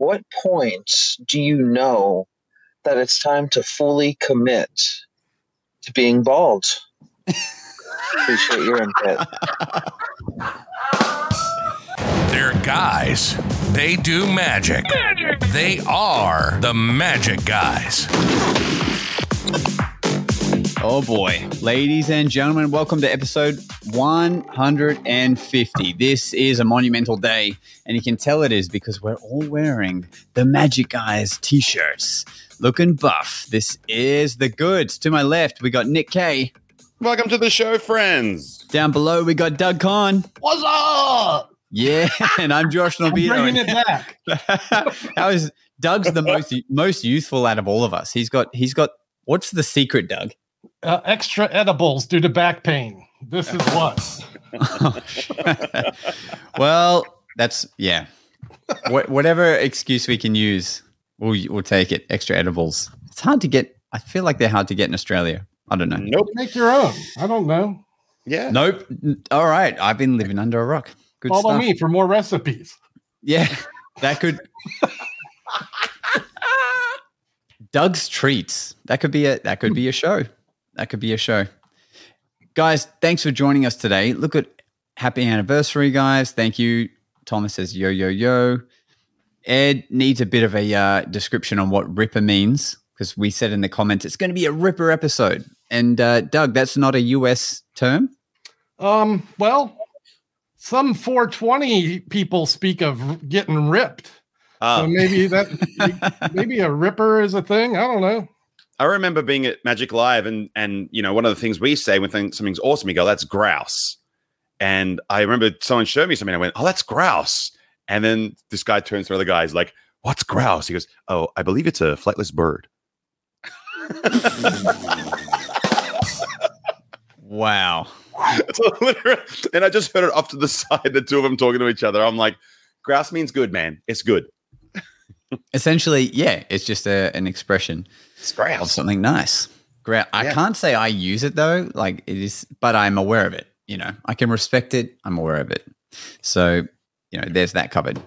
what point do you know that it's time to fully commit to being bald? Appreciate your input. They're guys. They do magic. magic. They are the magic guys. Oh boy. Ladies and gentlemen, welcome to episode 150. This is a monumental day, and you can tell it is because we're all wearing the Magic Guys t shirts. Looking buff. This is the goods. To my left, we got Nick Kay. Welcome to the show, friends. Down below, we got Doug Conn. What's up? Yeah, and I'm Josh I'm bringing it back. How is Doug's the most most youthful out of all of us? He's got he's got what's the secret, Doug? Uh, extra edibles due to back pain. This is what. well, that's yeah. Wh- whatever excuse we can use, we'll we'll take it. Extra edibles. It's hard to get. I feel like they're hard to get in Australia. I don't know. Nope. Make your own. I don't know. Yeah. Nope. All right. I've been living under a rock. Good Follow stuff. me for more recipes. Yeah, that could. Doug's treats. That could be a that could be a show. That could be a show. Guys, thanks for joining us today. Look at happy anniversary, guys. Thank you. Thomas says yo yo yo. Ed needs a bit of a uh, description on what Ripper means because we said in the comments it's going to be a Ripper episode. And uh, Doug, that's not a US term. Um, well, some 420 people speak of getting ripped. Uh, So maybe that maybe a ripper is a thing. I don't know. I remember being at Magic Live, and and you know one of the things we say when thing, something's awesome, we go, "That's grouse." And I remember someone showed me something. I went, "Oh, that's grouse." And then this guy turns to the other guy. He's like, "What's grouse?" He goes, "Oh, I believe it's a flightless bird." Wow. And I just heard it off to the side, the two of them talking to each other. I'm like, "Grouse means good, man. It's good. Essentially, yeah, it's just a, an expression. It's of something nice. Great. I Yeah. can't say I use it though. Like it is, but I'm aware of it. You know, I can respect it. I'm aware of it. So, you know, there's that covered.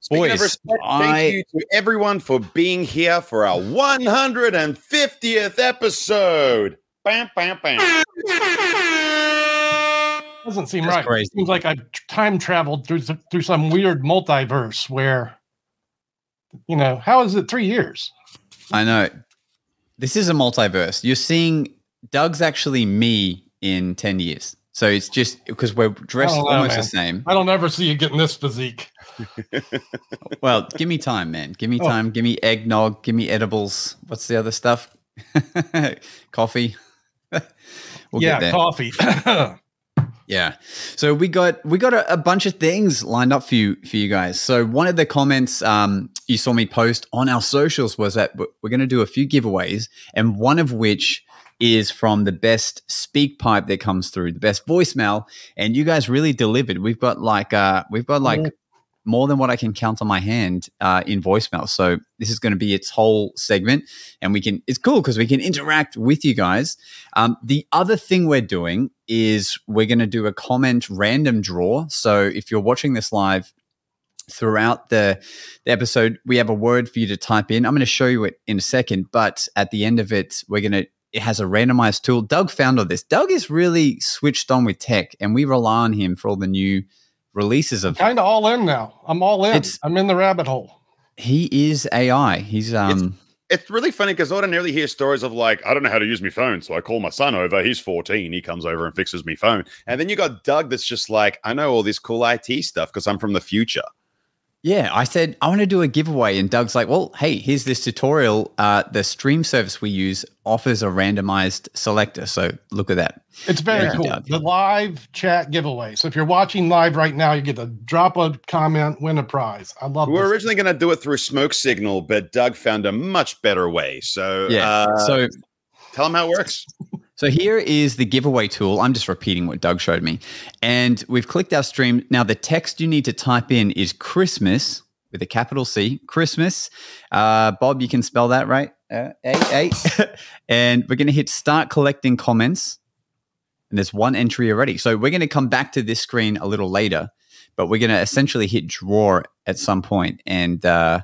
Speaking of Boys, respect, I- thank you to everyone for being here for our 150th episode. Bam, bam, bam. Doesn't seem That's right. crazy. Seems like I've time traveled through s- through some weird multiverse where, you know, how is it three years? I know. This is a multiverse. You're seeing Doug's actually me in 10 years. So it's just because we're dressed Oh, wow, almost man. the same. I don't ever see you getting this physique. Well, give me time, man. Give me Oh. time. Give me eggnog. Give me edibles. What's the other stuff? Coffee. we'll yeah, get there. coffee. Yeah. So we got we got a, a bunch of things lined up for you for you guys. So one of the comments um, you saw me post on our socials was that we're going to do a few giveaways, and one of which is from the best speak pipe that comes through, the best voicemail, and you guys really delivered. We've got like uh, we've got like Mhm. more than what I can count on my hand uh, in voicemail. So this is going to be its whole segment, and we can. It's cool because we can interact with you guys. Um, the other thing we're doing is we're going to do a comment random draw. So if you're watching this live throughout the, the episode, we have a word for you to type in. I'm going to show you it in a second, but at the end of it, we're going to. It has a randomized tool. Doug found all this. Doug is really switched on with tech, and we rely on him for all the new releases of. kind of all in now. I'm all in. It's- I'm in the rabbit hole. He is AI. He's um. It's really funny because I ordinarily hear stories of like, I don't know how to use my phone. So I call my son over. He's 14. He comes over and fixes me phone. And then you got Doug that's just like, I know all this cool IT stuff because I'm from the future. Yeah, I said I want to do a giveaway, and Doug's like, "Well, hey, here's this tutorial. Uh, the stream service we use offers a randomized selector, so look at that." It's very Yeah. cool. Doug. The live chat giveaway. So if you're watching live right now, you get to drop a comment, win a prize. I love it. We were this. originally going to do it through Smoke Signal, but Doug found a much better way. So Yeah. uh, so tell him how it works. So here is the giveaway tool. I'm just repeating what Doug showed me. And we've clicked our stream. Now the text you need to type in is Christmas with a capital C, Christmas. Uh, Bob, you can spell that right? Uh, and we're going to hit start collecting comments. And there's one entry already. So we're going to come back to this screen a little later. but we're going to essentially hit draw at some point, and uh,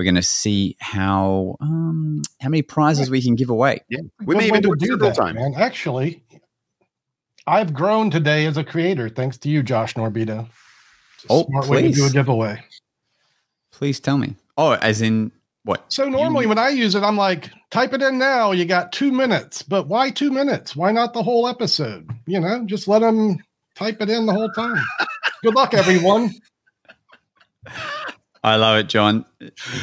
we're going to see how um, how many prizes we can give away. Yeah, we may even way do to it several that, times. Man, actually, I've grown today as a creator thanks to you, Josh Norbido. Oh, smart way to do a giveaway. Please tell me. Oh, as in what? So normally when I use it, I'm like, type it in now. You got two minutes, but why two minutes? Why not the whole episode? You know, just let them type it in the whole time. Good luck, everyone. I love it, John.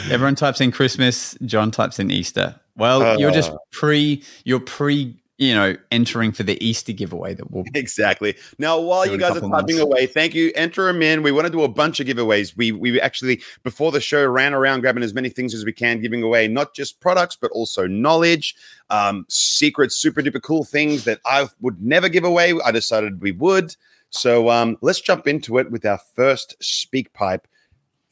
Everyone types in Christmas. John types in Easter. Well, you're just Uh. pre. You're pre. You know, entering for the Easter giveaway that will. Exactly. Now, while you guys are typing months. away, thank you. Enter them in. We want to do a bunch of giveaways. We we actually before the show ran around grabbing as many things as we can, giving away not just products but also knowledge, um, secret, super duper cool things that I would never give away. I decided we would. So um, let's jump into it with our first speak pipe.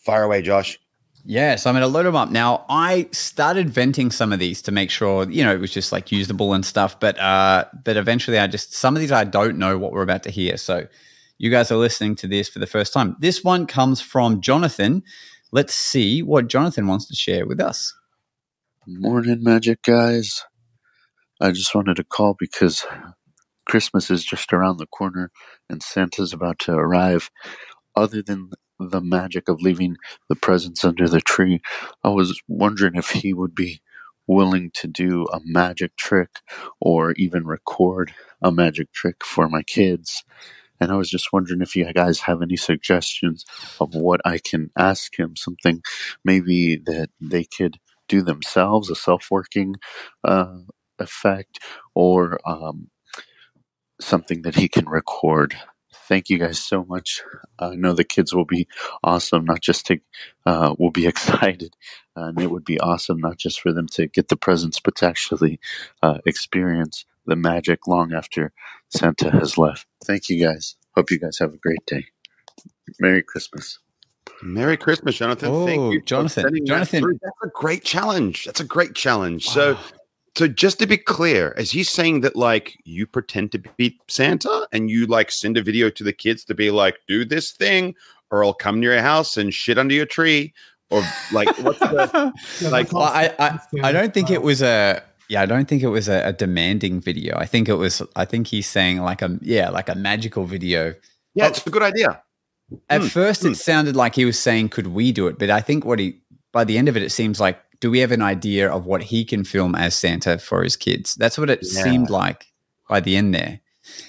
Fire away, Josh. Yes, I'm going to load them up now. I started venting some of these to make sure you know it was just like usable and stuff, but uh, but eventually I just some of these I don't know what we're about to hear. So you guys are listening to this for the first time. This one comes from Jonathan. Let's see what Jonathan wants to share with us. Morning, Magic guys. I just wanted to call because Christmas is just around the corner and Santa's about to arrive. Other than the magic of leaving the presents under the tree, I was wondering if he would be willing to do a magic trick or even record a magic trick for my kids. And I was just wondering if you guys have any suggestions of what I can ask him, something maybe that they could do themselves, a self working uh, effect, or um, something that he can record. Thank you guys so much. I know the kids will be awesome, not just to, uh, will be excited. And it would be awesome, not just for them to get the presents, but to actually uh, experience the magic long after Santa has left. Thank you guys. Hope you guys have a great day. Merry Christmas. Merry Christmas, Jonathan. Oh, Thank you, for Jonathan. that Jonathan. That's a great challenge. That's a great challenge. Wow. so just to be clear, is he saying that like you pretend to be Santa and you like send a video to the kids to be like, do this thing, or I'll come to your house and shit under your tree, or like what's the Like, Well, I, I. I don't think it was a yeah, I don't think it was a, a demanding video. I think it was I think he's saying like a yeah, like a magical video. yeah, it's a good idea. At Hmm, first hmm. it sounded like he was saying could we do it, but I think what he by the end of it it seems like do we have an idea of what he can film as Santa for his kids? That's what it Yeah. seemed like by the end there.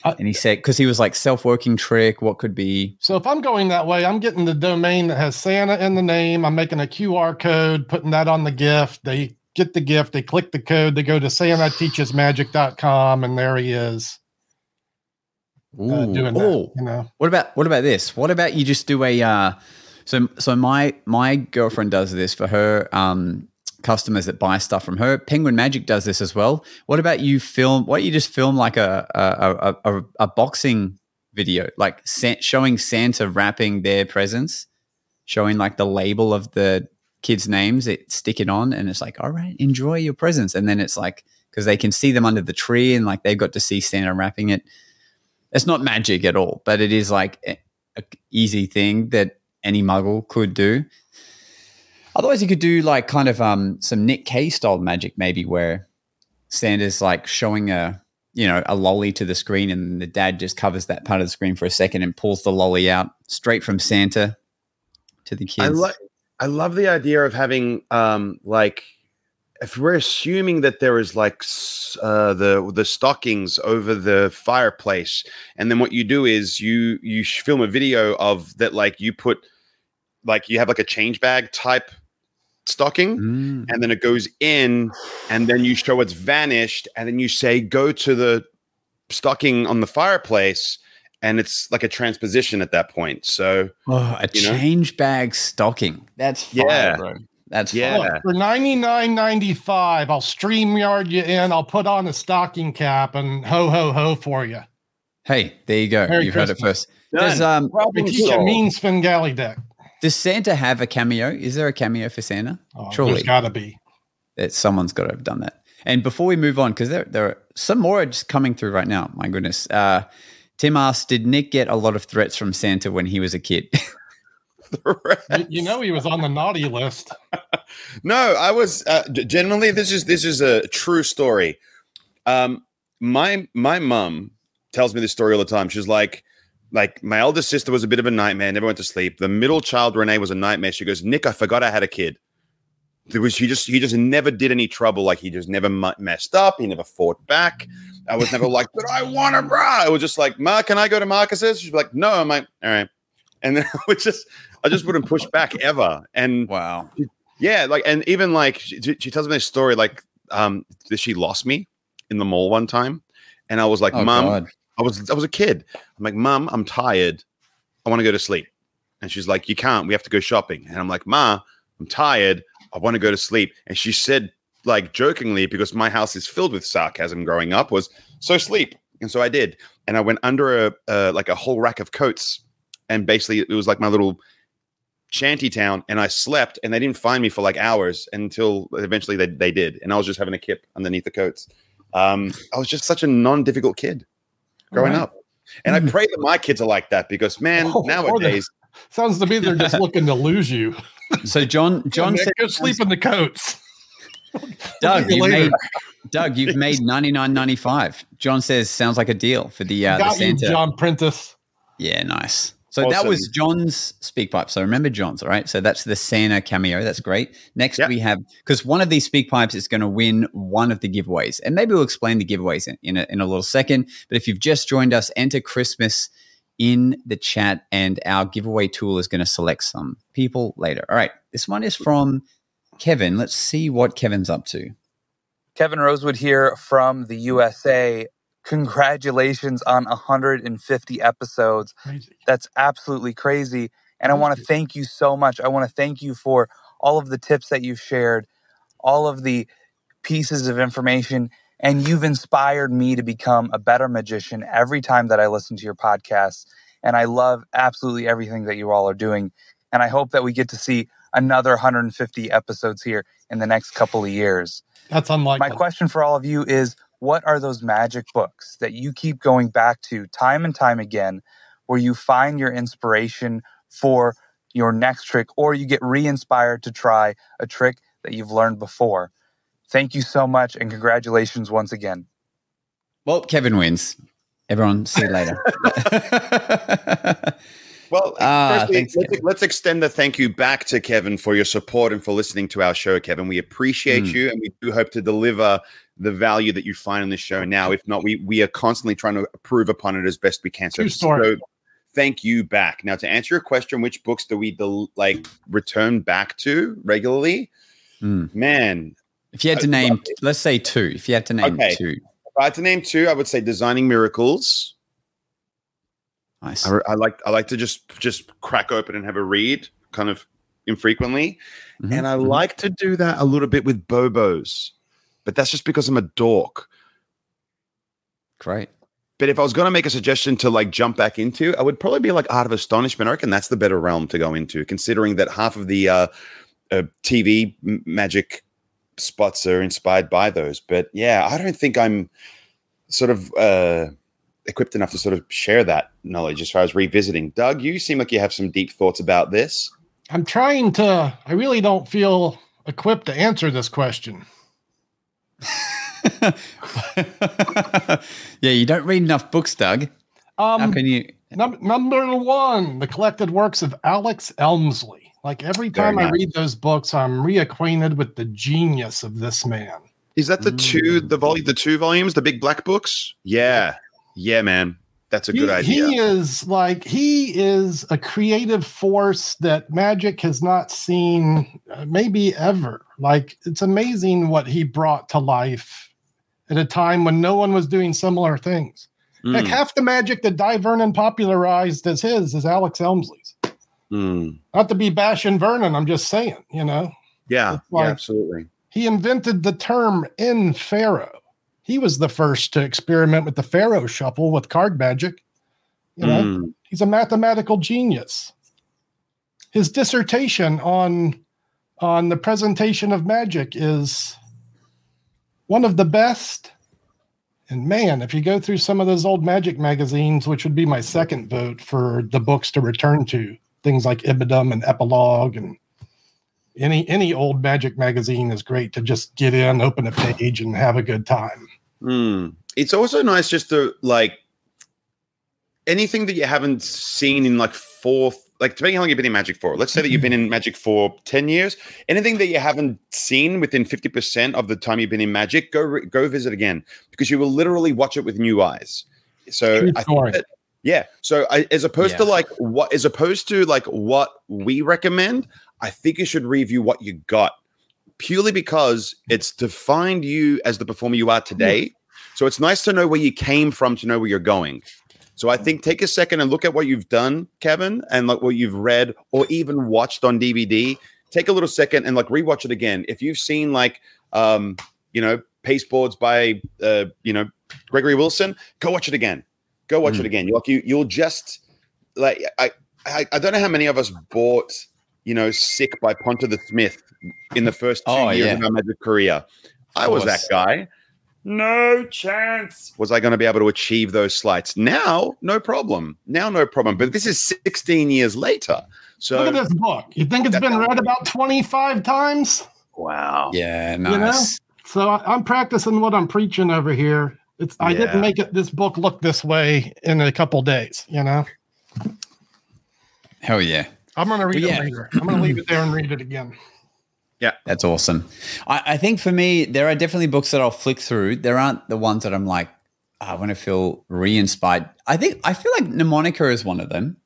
I- and he said because he was like self-working trick, what could be So if I'm going that way, I'm getting the domain that has Santa in the name. I'm making a QR code, putting that on the gift. They get the gift, they click the code, they go to santateachesmagic.com, and there he is uh, doing that. Oh, You know, What about what about this? What about you just do a uh so so my my girlfriend does this for her um customers that buy stuff from her. Penguin Magic does this as well. What about you film what don't you just film like a a a, a, a boxing video like showing Santa wrapping their presents, showing like the label of the kids' names, it stick it on and it's like, "All right, enjoy your presents." And then it's like cuz they can see them under the tree and like they've got to see Santa wrapping it it's not magic at all, but it is like a, a easy thing that any muggle could do. Otherwise, you could do like kind of um some Nick Kay style magic, maybe where Santa's like showing a you know a lolly to the screen, and the dad just covers that part of the screen for a second and pulls the lolly out straight from Santa to the kids. I like I love the idea of having um like if we're assuming that there is like uh, the the stockings over the fireplace, and then what you do is you you film a video of that like you put like you have like a change bag type stocking, Mm. and then it goes in, and then you show it's vanished, and then you say go to the stocking on the fireplace, and it's like a transposition at that point. So Oh, a You know? change bag stocking. That's fire, Yeah. bro. That's Yeah. Look, for ninety nine ninety five, I'll stream yard you in. I'll put on a stocking cap and ho ho ho for you. Hey, there you go. Merry You've heard it first. Does Done. um We Problem teach a solved. mean Svengali deck. Does Santa have a cameo? Is there a cameo for Santa? Oh, Surely. there's got to be. that someone's got to have done that. And before we move on, because there, there are some more are just coming through right now. My goodness. Uh, Tim asked, "Did Nick get a lot of threats from Santa when he was a kid?" You, you know he was on the naughty list. no, I was uh, generally this is this is a true story. Um, my my mum tells me this story all the time. She's like, like my eldest sister was a bit of a nightmare, never went to sleep. The middle child Renee was a nightmare. She goes, Nick, I forgot I had a kid. There was he just he just never did any trouble. Like he just never messed up. He never fought back. I was never like, but I want to, brah. It was just like, Ma, can I go to Marcus's? She's like, no. I'm like, all right. And then I would just I just wouldn't push back ever. And wow. yeah, like, and even like she, she tells me this story, like, um, she lost me in the mall one time, and I was like, Oh, "Mom, God. I was I was a kid. I'm like, Mom, I'm tired. I want to go to sleep." And she's like, "You can't. We have to go shopping." And I'm like, "Ma, I'm tired. I want to go to sleep." And she said, like jokingly, because my house is filled with sarcasm growing up, was so sleep. And so I did, and I went under a uh, like a whole rack of coats, and basically it was like my little shanty town and I slept and they didn't find me for like hours until eventually they, they did. And I was just having a kip underneath the coats. Um, I was just such a non-difficult kid growing Right. up. And I pray that my kids are like that because man, Oh, nowadays, Sounds to me they're just looking to lose you. So John, John Nick, said, go sleep in the coats. Doug, you you've made, Doug, you've made ninety nine ninety five. John says sounds like a deal for the uh, the Got you, Santa. John Prentice. Yeah, nice. So that was John's speak pipe. So remember John's, all right? So that's the Santa cameo. That's great. Next Yep. we have because one of these speak pipes is going to win one of the giveaways, and maybe we'll explain the giveaways in, in a, in a little second. But if you've just joined us, enter Christmas in the chat, and our giveaway tool is going to select some people later. All right, this one is from Kevin. Let's see what Kevin's up to. Kevin Rosewood here from the USA. Congratulations on 150 episodes. Crazy. That's absolutely crazy. And I want to thank you so much. I want to thank you for all of the tips that you've shared, all of the pieces of information, and you've inspired me to become a better magician every time that I listen to your podcasts. And I love absolutely everything that you all are doing. And I hope that we get to see another 150 episodes here in the next couple of years. That's unlikely. My question for all of you is what are those magic books that you keep going back to time and time again where you find your inspiration for your next trick or you get re inspired to try a trick that you've learned before? Thank you so much and congratulations once again. Well, Kevin wins. Everyone, see you later. well, Ah, firstly, thanks, let's, let's extend the thank you back to Kevin for your support and for listening to our show, Kevin. We appreciate Mm. you and we do hope to deliver the value that you find in this show now. If not, we we are constantly trying to improve upon it as best we can. So, so thank you back. Now, to answer your question, which books do we del- like return back to regularly? Hmm. Man, If you had to Uh, name, let's say two. If you had to name Okay. two, if I had to name two, I would say Designing Miracles. nice. I, I like I like to just just crack open and have a read, kind of infrequently, Mhm, and I mhm. like to do that a little bit with Bobos, but that's just because I'm a dork. Great. But if I was going to make a suggestion to like jump back into, I would probably be like Art of Astonishment. I reckon that's the better realm to go into, considering that half of the uh, uh, TV magic spots are inspired by those. But yeah, I don't think I'm sort of uh, equipped enough to sort of share that knowledge as far as revisiting. Doug, you seem like you have some deep thoughts about this. I'm trying to, I really don't feel equipped to answer this question. Yeah, you don't read enough books, Doug. How Um, can you? num- number one, the collected works of Alex Elmsley. Like every Very time I read those books, I'm reacquainted with the genius of this man. Is that the two Mm. the volume the two volumes, the big black books? Yeah. Yeah, man. That's a he, good idea. he is like he is a creative force that magic has not seen uh, maybe ever like it's amazing what he brought to life at a time when no one was doing similar things like Mm, half the magic that Dai Vernon popularized as his is Alex Elmsley's mm. not to be bashing Vernon I'm just saying you know Yeah, like- yeah, absolutely. he invented the term in faro he was the first to experiment with the faro shuffle with card magic you know Mm. he's a mathematical genius his dissertation on on the presentation of magic is one of the best And man, if you go through some of those old magic magazines, which would be my second vote for the books to return to, things like Ibidem and Epilogue and any any old magic magazine is great to just get in, open a page, and have a good time. Hmm. It's also nice just to like anything that you haven't seen in like four, like depending how long you've been in Magic for. Let's say that you've been in Magic for ten years. Anything that you haven't seen within fifty percent of the time you've been in Magic, go re- go visit again because you will literally watch it with new eyes. So I think that, yeah. So I, as opposed to like what, as opposed to like what we recommend, I think you should review what you got purely because it's defined you as the performer you are today. So it's nice to know where you came from to know where you're going. So I think take a second and look at what you've done, Kevin, and like what you've read or even watched on DVD. Take a little second and like rewatch it again. If you've seen like um, you know, pasteboards by uh, you know, Gregory Wilson, go watch it again. Go watch Mm. it again. You'll like you you'll just like I, I I don't know how many of us bought, you know, sick by Ponta the Smith in the first two Oh, years yeah. of my magic career. I Of was that guy. No chance. Was I going to be able to achieve those sleights? Now, no problem. Now, no problem. But this is 16 years later. So, Look at this book. You think it's been read about 25 times? wow. Yeah, know? nice. So I, I'm practicing what I'm preaching over here. It's I Yeah. didn't make it this book look this way in a couple days, you know. Hell yeah. I'm gonna read Well, yeah. it later. I'm gonna leave it there and read it again. That's awesome. I, I think for me, there are definitely books that I'll flick through. There aren't the ones that I'm like, "Ah, I want to feel re-inspired. I think I feel like Mnemonica is one of them.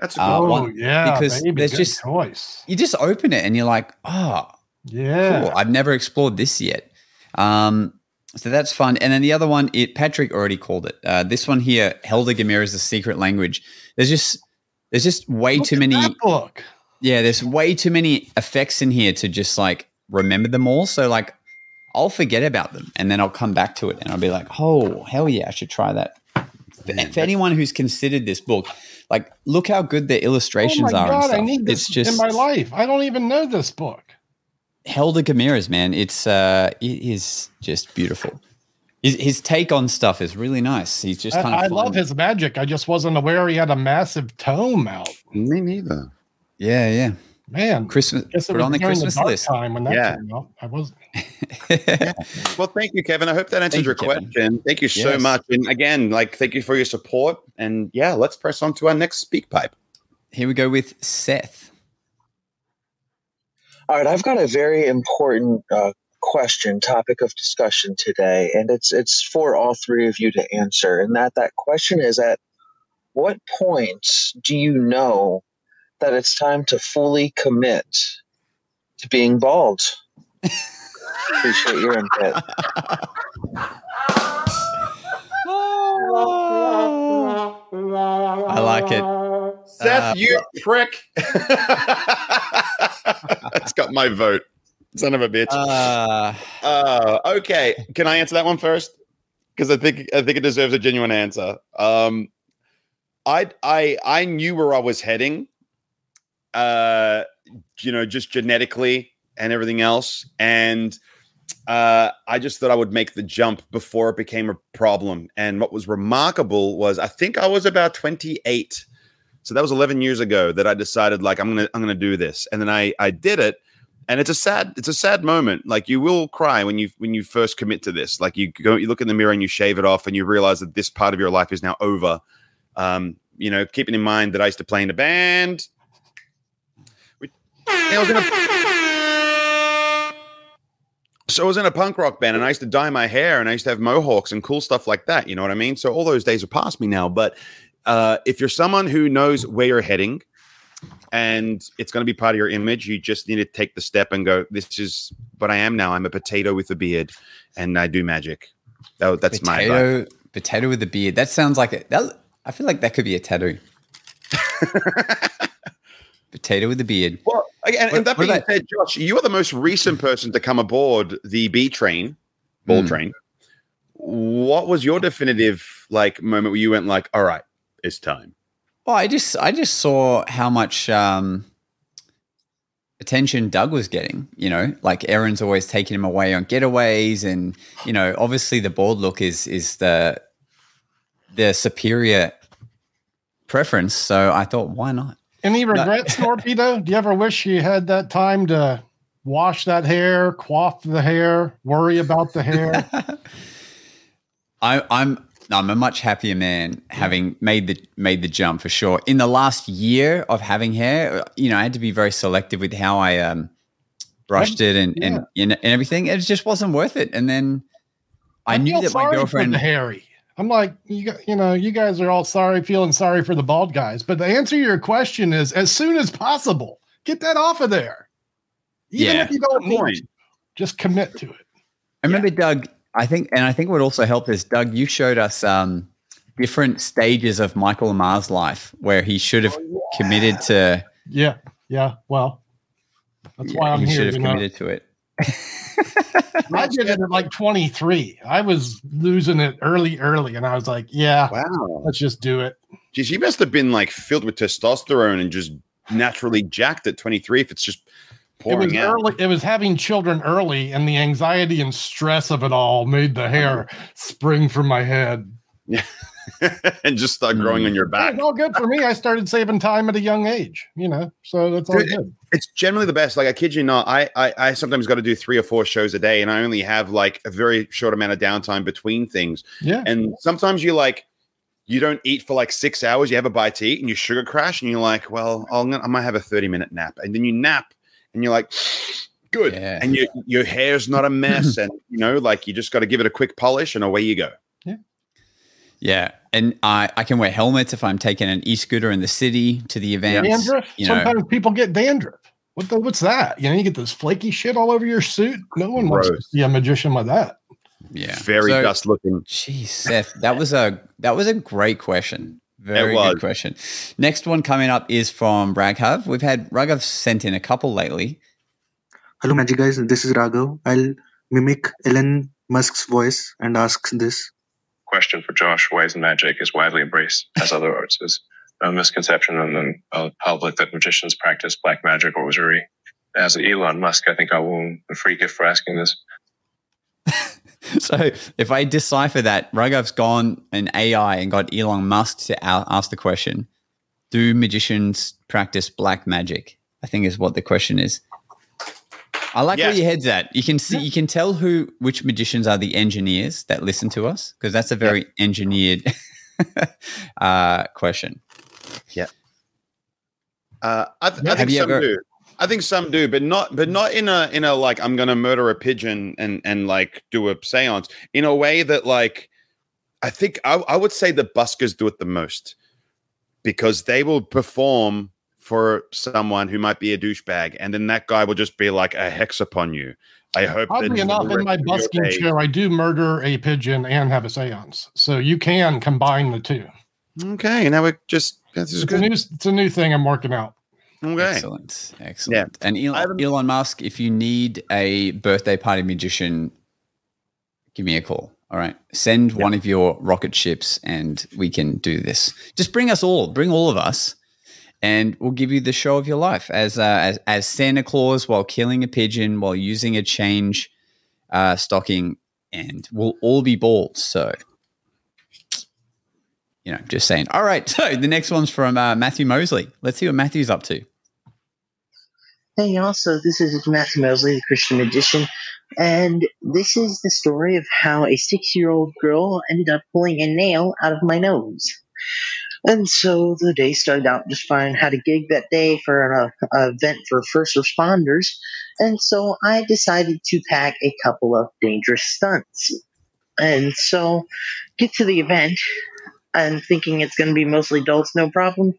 That's a Uh, good oh one- yeah, because baby, there's just- choice. You just open it and you're like, oh, Yeah. cool. I've never explored this yet. Um, so that's fun. And then the other one, it Patrick already called it. Uh, this one here, Helder is the secret language. There's just there's just way Look too many. book. Yeah, there's way too many effects in here to just like remember them all. So like, I'll forget about them and then I'll come back to it and I'll be like, oh hell yeah, I should try that. For, for anyone who's considered this book, like, look how good the Oh illustrations my are. and god, I stuff. need it's this just in my life. I don't even know this book. Helder Guimarães, man. It's uh, it is just beautiful. His, his take on stuff is really nice. He's just I, kind of. I love his magic. I just wasn't aware he had a massive tome out. Me neither. Yeah, yeah. Man, Christmas. guess it Put on the Christmas dark list. time when that Yeah. came out. I wasn't. Well, thank you, Kevin. I hope that answers Thank your you, Kevin. question. Thank you so Yes. much. And again, like, thank you for your support. And yeah, let's press on to our next speak pipe. Here we go with Seth. All right, I've got a very important uh, question, topic of discussion today, and it's it's for all three of you to answer. And that that question is: At what point do you know that it's time to fully commit to being bald? Appreciate your input. I like it. Seth, Uh, you prick. That's got my vote. Son of a bitch. Uh, Uh, okay, can I answer that one first? Because I think I think it deserves a genuine answer. Um, I I I knew where I was heading. Uh, you know, just genetically and everything else, and uh, I just thought I would make the jump before it became a problem. And what was remarkable was I think I was about twenty eight. So that was 11 years ago that I decided like I'm going to I'm going to do this. And then I I did it and it's a sad it's a sad moment like you will cry when you when you first commit to this like you go you look in the mirror and you shave it off and you realize that this part of your life is now over um you know keeping in mind that i used to play in a band I was in a- so I was in a punk rock band and I used to dye my hair and I used to have mohawks and cool stuff like that. You know what I mean? So all those days are past me now. But uh, if you're someone who knows where you're heading and it's going to be part of your image, you just need to take the step and go, this is what I am now. I'm a potato with a beard and I do magic. That, that's my advice. potato, potato with a beard. That sounds like it. That, I feel like that could be a tattoo. potato with a beard. Well, again, What- and that being about- said, Josh, you are the most recent person to come aboard the B train, ball Hmm. train. What was your definitive like moment where you went like, all right, it's time? Well, I just I just saw how much um attention Doug was getting. You know, like Aaron's always taking him away on getaways, and you know, obviously the bald look is is the the superior preference. So I thought, why not? Any regrets, Norbido? Do you ever wish you had that time to wash that hair, coif the hair, worry about the hair? I, I'm I'm a much happier man having made the made the jump for sure. In the last year of having hair, you know, I had to be very selective with how I um, brushed it and, Yeah. and and everything. It just wasn't worth it. And then I, knew that my girlfriend the hairy. I'm like, you you know, you guys are all sorry, feeling sorry for the bald guys. But the answer to your question is as soon as possible, get that off of there. Even Yeah. if you don't need point. to, just commit to it. I remember Doug. I think, and I think what also helped is Doug. You showed us um, different stages of Michael Lamar's life where he should have committed to. Yeah, yeah. Well, that's why I'm he here. should have You know? committed to it. I did it at like 23. I was losing it early, early, and I was like, yeah, Wow. let's just do it. Geez, you must have been like filled with testosterone and just naturally jacked at 23 if it's just It was pouring out. early. It was having children early, and the anxiety and stress of it all made the hair uh-huh. spring from my head. Yeah. and just start growing mm. on your back. was all good for me. I started saving time at a young age, you know, so that's all good. It's generally the best. Like I kid you not, I, I I sometimes got to do three or four shows a day, and I only have like a very short amount of downtime between things. Yeah. And sometimes you like you don't eat for like six hours. You have a bite to eat, and you sugar crash, and you're like, well, I'll, I might have a thirty minute nap, and then you nap, and you're like. Good, Yeah. and your your hair's not a mess, and you know, like you just got to give it a quick polish, and away you go. Yeah, and I I can wear helmets if I'm taking an e-scooter in the city to the event. Dandruff. You know, Sometimes people get dandruff. What the, what's that? You know, you get this flaky shit all over your suit. No one wants to see a magician with that. yeah, Very So- dust looking. Jeez, Seth, that was a that was a great question. Very was. good question. Next one coming up is from Raghav. We've had Raghav sent in a couple lately. Hello, Magic Guys. This is Raghav. I'll mimic Elon Musk's voice and ask this. Question for Josh, why isn't magic is widely embraced as other arts? Is a misconception in the public that magicians practice black magic or wizardry. As Elon Musk, I think I will a free gift for asking this. So if I decipher that, Raghav's gone an AI and got Elon Musk to ask the question: Do magicians practice black magic? I think is what the question is. I like where your head's at. You can see, you can tell who which magicians are the engineers that listen to us because that's a very engineered uh, question. Yeah. Uh, I, th- I think you some ever- do. I think some do, but not, but not in a in a like I'm gonna murder a pigeon and and like do a séance in a way that like I think I, I would say the buskers do it the most because they will perform for someone who might be a douchebag, and then that guy will just be like a hex upon you. I hope. Oddly enough, in my rest of your busking day- show, I do murder a pigeon and have a seance. So you can combine the two. Okay, now we're just this is It's a, new, it's a new thing I'm working out. Okay, Excellent. Excellent. And Elon, Elon Musk, if you need a birthday party magician, give me a call. All right. Send one of your rocket ships and we can do this. Just bring us all, bring all of us, and we'll give you the show of your life as uh, as, as Santa Claus while killing a pigeon, while using a change uh, stocking, and we'll all be bald. So, you know, just saying. All right. So the next one's from uh, Matthew Mosley. Let's see what Matthew's up to. Hey y'all, so this is Matthew Mosley, the Christian magician, and this is the story of how a six year old girl ended up pulling a nail out of my nose. And so the day started out just fine. Had a gig that day for an event for first responders, and so I decided to pack a couple of dangerous stunts. And so get to the event, I'm thinking it's going to be mostly adults, no problem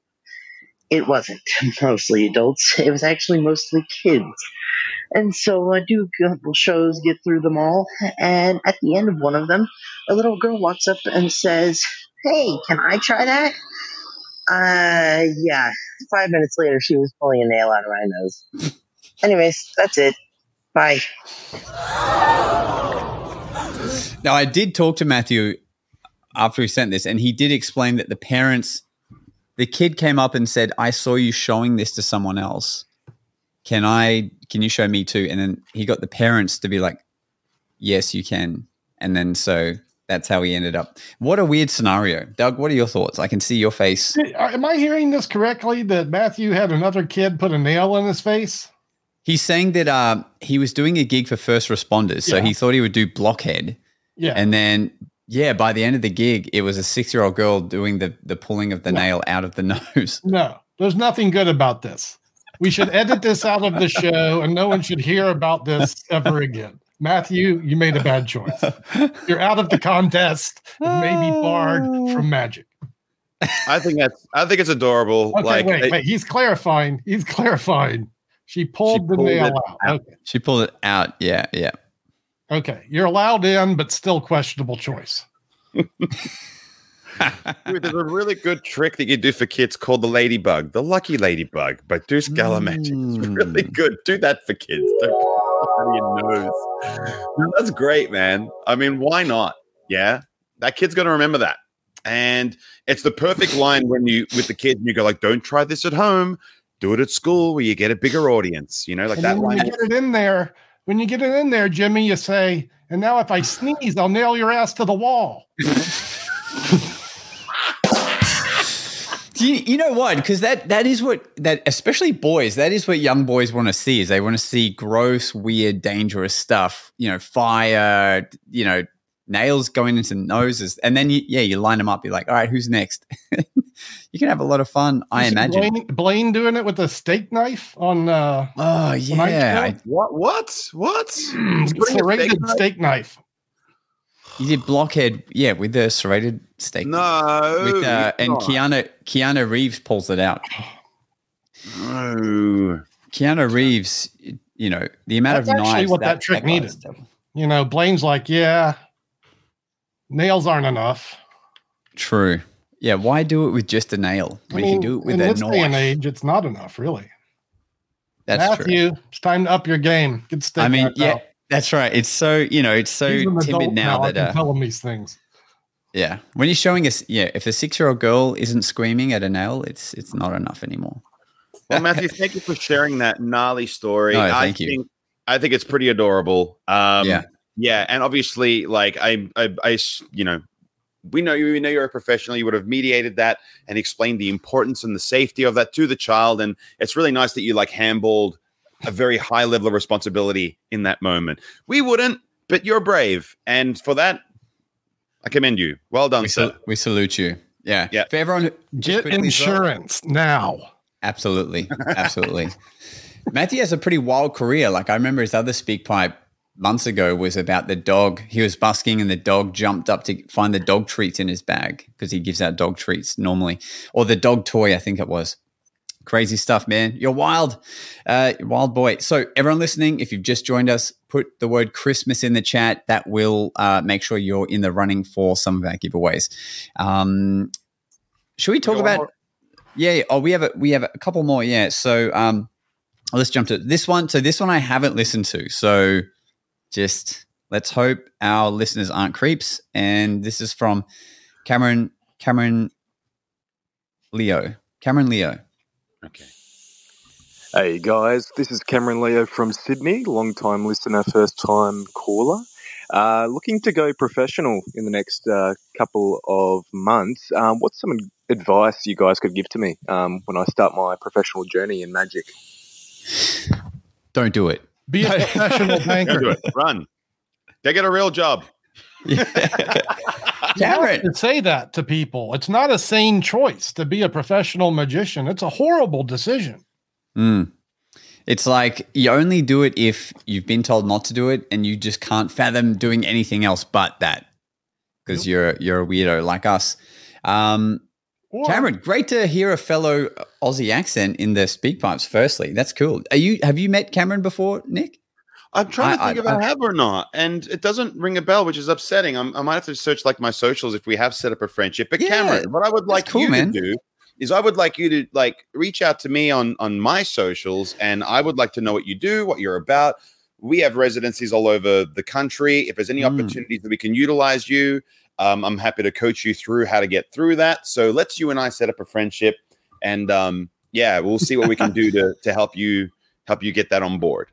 it wasn't mostly adults. It was actually mostly kids. And so I do a couple shows, get through them all, and at the end of one of them, a little girl walks up and says, Hey, can I try that? Uh, yeah. Five minutes later, she was pulling a nail out of my nose. Anyways, that's it. Bye. Now, I did talk to Matthew after he sent this, and he did explain that the parents, the kid came up and said, I saw you showing this to someone else. can I? Can you show me too? And then he got the parents to be like, yes, you can. And then so that's how he ended up. What a weird scenario, Doug. What are your thoughts? I can see your face. Am I hearing this correctly? That Matthew had another kid put a nail in his face? He's saying that uh, he was doing a gig for first responders, so Yeah. he thought he would do blockhead, Yeah. and then yeah, by the end of the gig, it was a six-year-old girl doing the the pulling of the nail out of the nose. No, there's nothing good about this. We should edit this out of the show, and no one should hear about this ever again. Matthew, you made a bad choice. You're out of the contest and maybe barred from magic. I think that's. I think it's adorable. Okay, like, wait, it- wait. He's clarifying. He's clarifying. She pulled the pulled nail it out. out. Okay. She pulled it out. Yeah, yeah. Okay. You're allowed in, but still questionable choice. Dude, there's a really good trick that you do for kids called the ladybug, the lucky ladybug by Deuce Galamagic. It's really hmm. good. Do that for kids. Don't put it out of your nose. No, That's great, man. I mean, why not? Yeah. That kid's gonna remember that. And it's the perfect line when you with the kid and you go like, don't try this at home. Do it at school where you get a bigger audience. You know, like and that line. you get it in there, when you get it in there, Jimmy, you say, and now if I sneeze, I'll nail your ass to the wall. Do you, you know what? Because that that is what that especially boys that is what young boys want to see is they want to see gross, weird, dangerous stuff. You know, fire. You know, nails going into noses, and then you, yeah, you line them up. You're like, all right, who's next? you can have a lot of fun. I imagine. Blaine, Blaine doing it with a steak knife on. uh Oh yeah, I- What? What? What? Mm, serrated steak knife- steak knife. you did blockhead. Yeah, with the serrated steak. No. With uh, and can't. Keanu Keanu Reeves pulls it out. No. Keanu Reeves, you know the amount That's of actually knives what that trick guy needed. is. You know, Blaine's like, yeah, nails aren't enough. True. Yeah, why do it with just a nail? I When you can do it with in a this day and age, it's not enough, really. That's true. It's time to up your game. Get steak I mean, yeah, out. that's right. It's so you know, it's so timid adult now I that can uh, tell him these things. Yeah, when you're showing us, yeah, if a six year old girl isn't screaming at a nail, it's it's not enough anymore. Well, Matthew, thank you for sharing that gnarly story. No, I thank you. think I think it's pretty adorable. Um, Yeah. yeah, and obviously, like I, I, you know, we know you, we know you're a professional. You would have mediated that and explained the importance and the safety of that to the child. And it's really nice that you like handballed a very high level of responsibility in that moment. We wouldn't, but you're brave, and for that, I commend you. Well done, We, sir. sal- we salute you. Yeah, Yeah. For everyone, Get quickly as well- insurance now. Absolutely. Absolutely. Matthew has a pretty wild career. Like I remember his other speak pipe months ago was about the dog. He was busking and the dog jumped up to find the dog treats in his bag because he gives out dog treats normally. Or the dog toy, I think it was. Crazy stuff, man. You're wild. Uh, wild boy. So, everyone listening, if you've just joined us, put the word Christmas in the chat. That will uh, make sure you're in the running for some of our giveaways. Um, should we talk about yeah. Oh, we have a we have a couple more. Yeah. So um, let's jump to this one. So this one I haven't listened to. So just let's hope our listeners aren't creeps. And this is from Cameron Cameron Leo Cameron Leo. Okay. Hey guys, this is Cameron Leo from Sydney, long time listener, first time caller. Uh, looking to go professional in the next uh, couple of months. Um, what's some advice you guys could give to me um, when I start my professional journey in magic? Don't do it. Be a professional Go do it. Run. They get a real job. You have Cameron. to say that to people. It's not a sane choice to be a professional magician. It's a horrible decision. Mm. It's like you only do it if you've been told not to do it, and you just can't fathom doing anything else but that because you're you're a weirdo like us. Um, Or- Cameron, great to hear a fellow Aussie accent in the speak pipes. Firstly, that's cool. Are you have you met Cameron before, Nick? I'm trying to think I- if I, I- have or not, and it doesn't ring a bell, which is upsetting. I'm, I might have to search like my socials if we have set up a friendship. But Yeah, Cameron, what I would like cool, you man. to do is I would like you to like reach out to me on on my socials, and I would like to know what you do, what you're about. We have residencies all over the country. If there's any Mm. opportunities that we can utilize you, um, I'm happy to coach you through how to get through that. So let's you and I set up a friendship, and um, yeah, we'll see what we can do to to help you help you get that on board.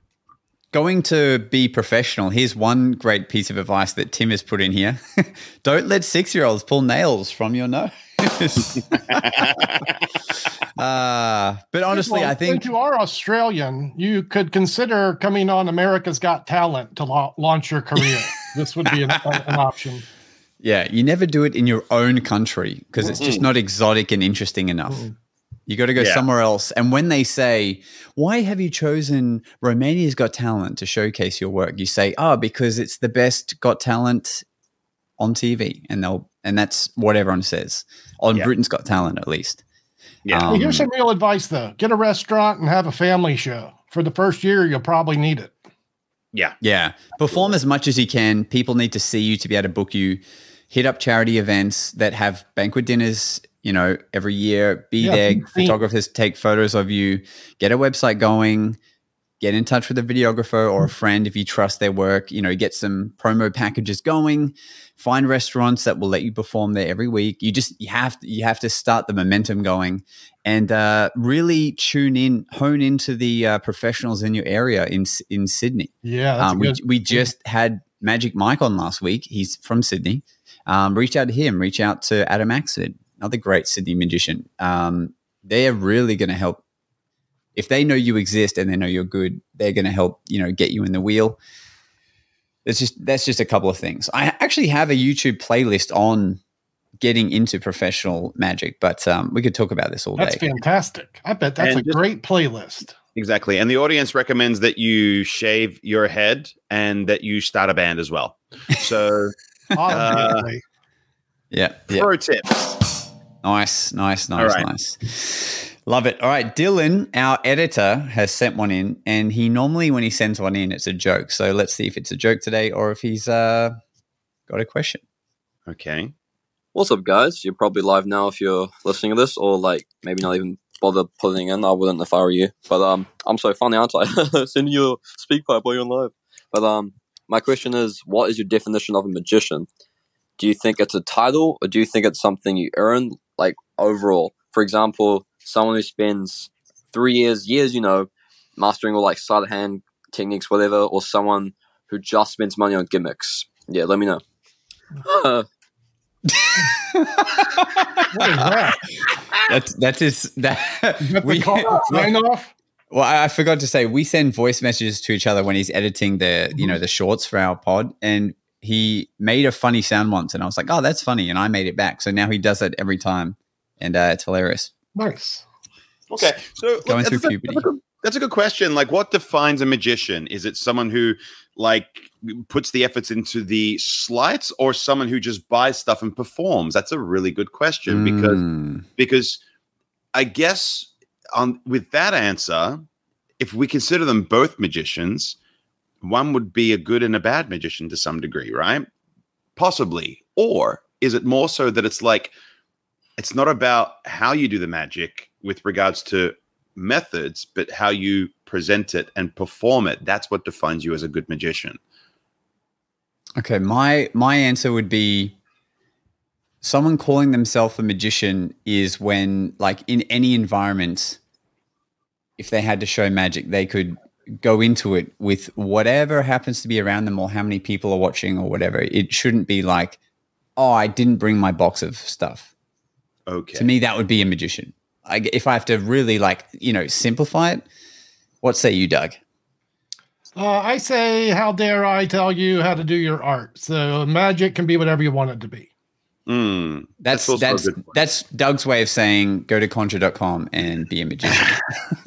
Going to be professional. Here's one great piece of advice that Tim has put in here. Don't let six year olds pull nails from your nose. uh, but honestly, Well, I think if you are Australian, you could consider coming on America's Got Talent to la- launch your career. this would be an, an option. Yeah, you never do it in your own country because it's just not exotic and interesting enough. You got to go Yeah. somewhere else. And when they say, "Why have you chosen Romania's Got Talent to showcase your work?" You say, "Oh, because it's the best Got Talent on TV," and they'll and that's what everyone says on Yeah. Britain's Got Talent at least. Yeah. Um, here's some real advice though: get a restaurant and have a family show. For the first year, you'll probably need it. Yeah. Yeah. Perform as much as you can. People need to see you to be able to book you. Hit up charity events that have banquet dinners, you know, every year. Be Yeah, there. Photographers take photos of you. Get a website going. Get in touch with a videographer or a friend if you trust their work. You know, get some promo packages going. Find restaurants that will let you perform there every week. You just you have to, you have to start the momentum going, and uh, really tune in, hone into the uh, professionals in your area in in Sydney. Yeah, um, we, we just had Magic Mike on last week. He's from Sydney. Um, reach out to him. Reach out to Adam Axford, another great Sydney magician. Um, they're really going to help. If they know you exist and they know you're good, they're going to help. You know, get you in the wheel. It's just that's just a couple of things. I actually have a YouTube playlist on getting into professional magic, but um, we could talk about this all That's day. That's fantastic. I bet that's And a just- great playlist. Exactly. And the audience recommends that you shave your head and that you start a band as well. So, uh, Obviously. Yeah. yeah. pro tips. Nice, nice, nice, right. nice. Love it. All right, Dylan, our editor, has sent one in, and he normally, when he sends one in, it's a joke. So let's see if it's a joke today or if he's uh, got a question. Okay. What's up, guys? You're probably live now if you're listening to this, or like maybe not even bother putting in. I wouldn't if I were you. But um, I'm so funny, aren't I? Send your speak pipe while you're on live. But um, my question is, what is your definition of a magician? Do you think it's a title, or do you think it's something you earn, like overall? For example, someone who spends three years, years, you know, mastering all like sleight of hand techniques, whatever, or someone who just spends money on gimmicks. Yeah, let me know. What is that? That's that is that. that the call sign off? Well, I I forgot to say we send voice messages to each other when he's editing the you know Mm-hmm. the shorts for our pod, and he made a funny sound once, and I was like, "Oh, that's funny," and I made it back. So now he does it every time, and uh, it's hilarious. Nice. Okay. So Going look, through that's, a, puberty. that's, a good, that's a good question. Like, what defines a magician? Is it someone who like puts the efforts into the sleights, or someone who just buys stuff and performs? That's a really good question because Mm. because I guess on with that answer, if we consider them both magicians, one would be a good and a bad magician to some degree, right? Possibly. Or is it more so that it's like it's not about how you do the magic with regards to methods, but how you present it and perform it. That's what defines you as a good magician. Okay, my my answer would be someone calling themselves a magician is when like in any environment if they had to show magic, they could go into it with whatever happens to be around them or how many people are watching or whatever. It shouldn't be like, "Oh, I didn't bring my box of stuff." Okay. To me that would be a magician. I, if I have to really like, you know, simplify it, what say you, Doug? Uh, I say, how dare I tell you how to do your art? So magic can be whatever you want it to be. Mm, That's also a that's that's Doug's way of saying go to conjure.com and be a magician.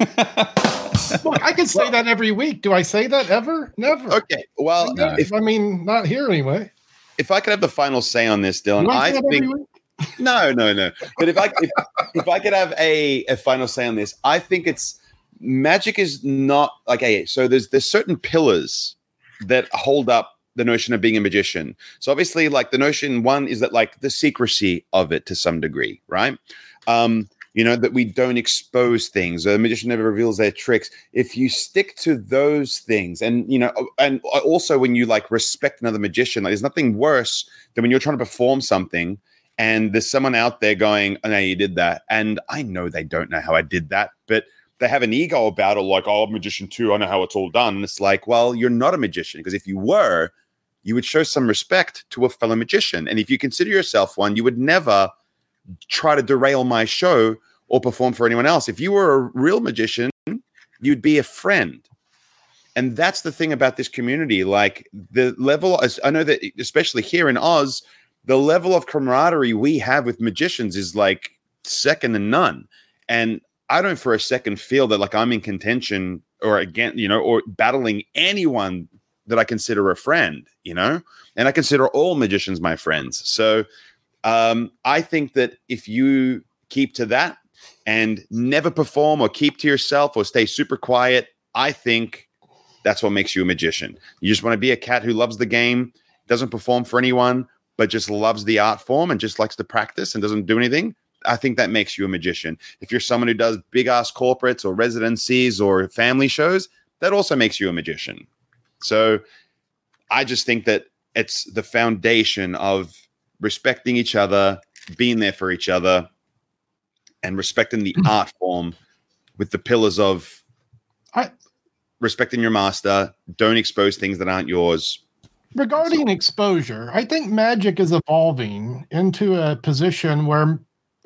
Look, I can say that every week. Do I say that ever? Never. Okay. Well, I, if I mean, not here anyway. if I could have the final say on this, Dylan, I I say that every think no, no, no. But if I if, if I could have a, a final say on this, I think it's magic is not like okay. So there's there's certain pillars that hold up the notion of being a magician. So obviously, like the notion one is that like the secrecy of it to some degree, right? Um, you know that we don't expose things. A magician never reveals their tricks. If you stick to those things, and you know, and also when you like respect another magician, like there's nothing worse than when you're trying to perform something and there's someone out there going, "Oh no, you did that," and I know they don't know how I did that, but they have an ego about it, like, oh, I'm a magician too. I know how it's all done. And it's like, well, you're not a magician because if you were, you would show some respect to a fellow magician. And if you consider yourself one, you would never try to derail my show or perform for anyone else. If you were a real magician, you'd be a friend. And that's the thing about this community. Like the level, I know that especially here in Oz, the level of camaraderie we have with magicians is like second to none. And I don't for a second feel that like I'm in contention or again, you know, or battling anyone that I consider a friend, you know, and I consider all magicians my friends. So um, I think that if you keep to that and never perform or keep to yourself or stay super quiet, I think that's what makes you a magician. You just want to be a cat who loves the game, doesn't perform for anyone, but just loves the art form and just likes to practice and doesn't do anything. I think that makes you a magician. If you're someone who does big ass corporates or residencies or family shows, that also makes you a magician. So I just think that it's the foundation of respecting each other, being there for each other, and respecting the hmm. art form with the pillars of I- respecting your master, don't expose things that aren't yours. Regarding exposure, I think magic is evolving into a position where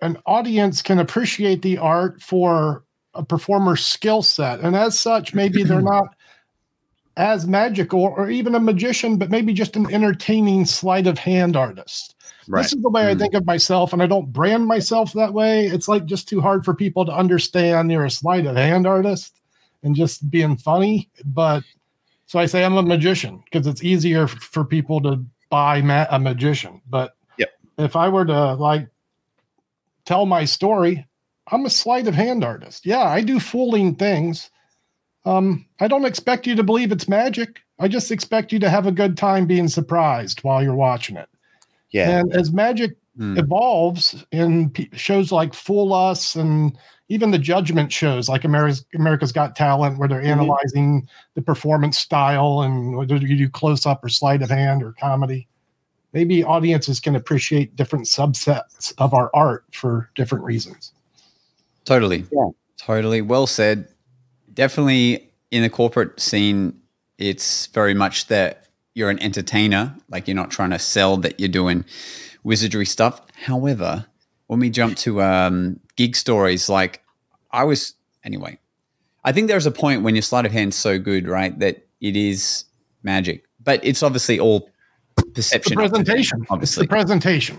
an audience can appreciate the art for a performer's skill set. And as such, maybe they're not as magical or even a magician, but maybe just an entertaining sleight of hand artist. Right. This is the way I Mm. think of myself, and I don't brand myself that way. It's like just too hard for people to understand you're a sleight of hand artist and just being funny. But so I say I'm a magician because it's easier f- for people to buy ma- a magician. But Yep. if I were to like tell my story, I'm a sleight of hand artist. Yeah, I do fooling things. Um, I don't expect you to believe it's magic. I just expect you to have a good time being surprised while you're watching it. Yeah. And as magic Hmm. evolves in p- shows like Fool Us and even the judgment shows like America's, America's Got Talent, where they're Mhm. analyzing the performance style and whether you do close up or sleight of hand or comedy. Maybe audiences can appreciate different subsets of our art for different reasons. Totally. Yeah. Totally. Well said. Definitely in the corporate scene, it's very much that you're an entertainer, like you're not trying to sell that you're doing wizardry stuff. However, when we jump to um, gig stories, like I was, anyway, I think there's a point when your sleight of hand's so good, right, that it is magic. But it's obviously all The perception. of presentation, it's obviously. the presentation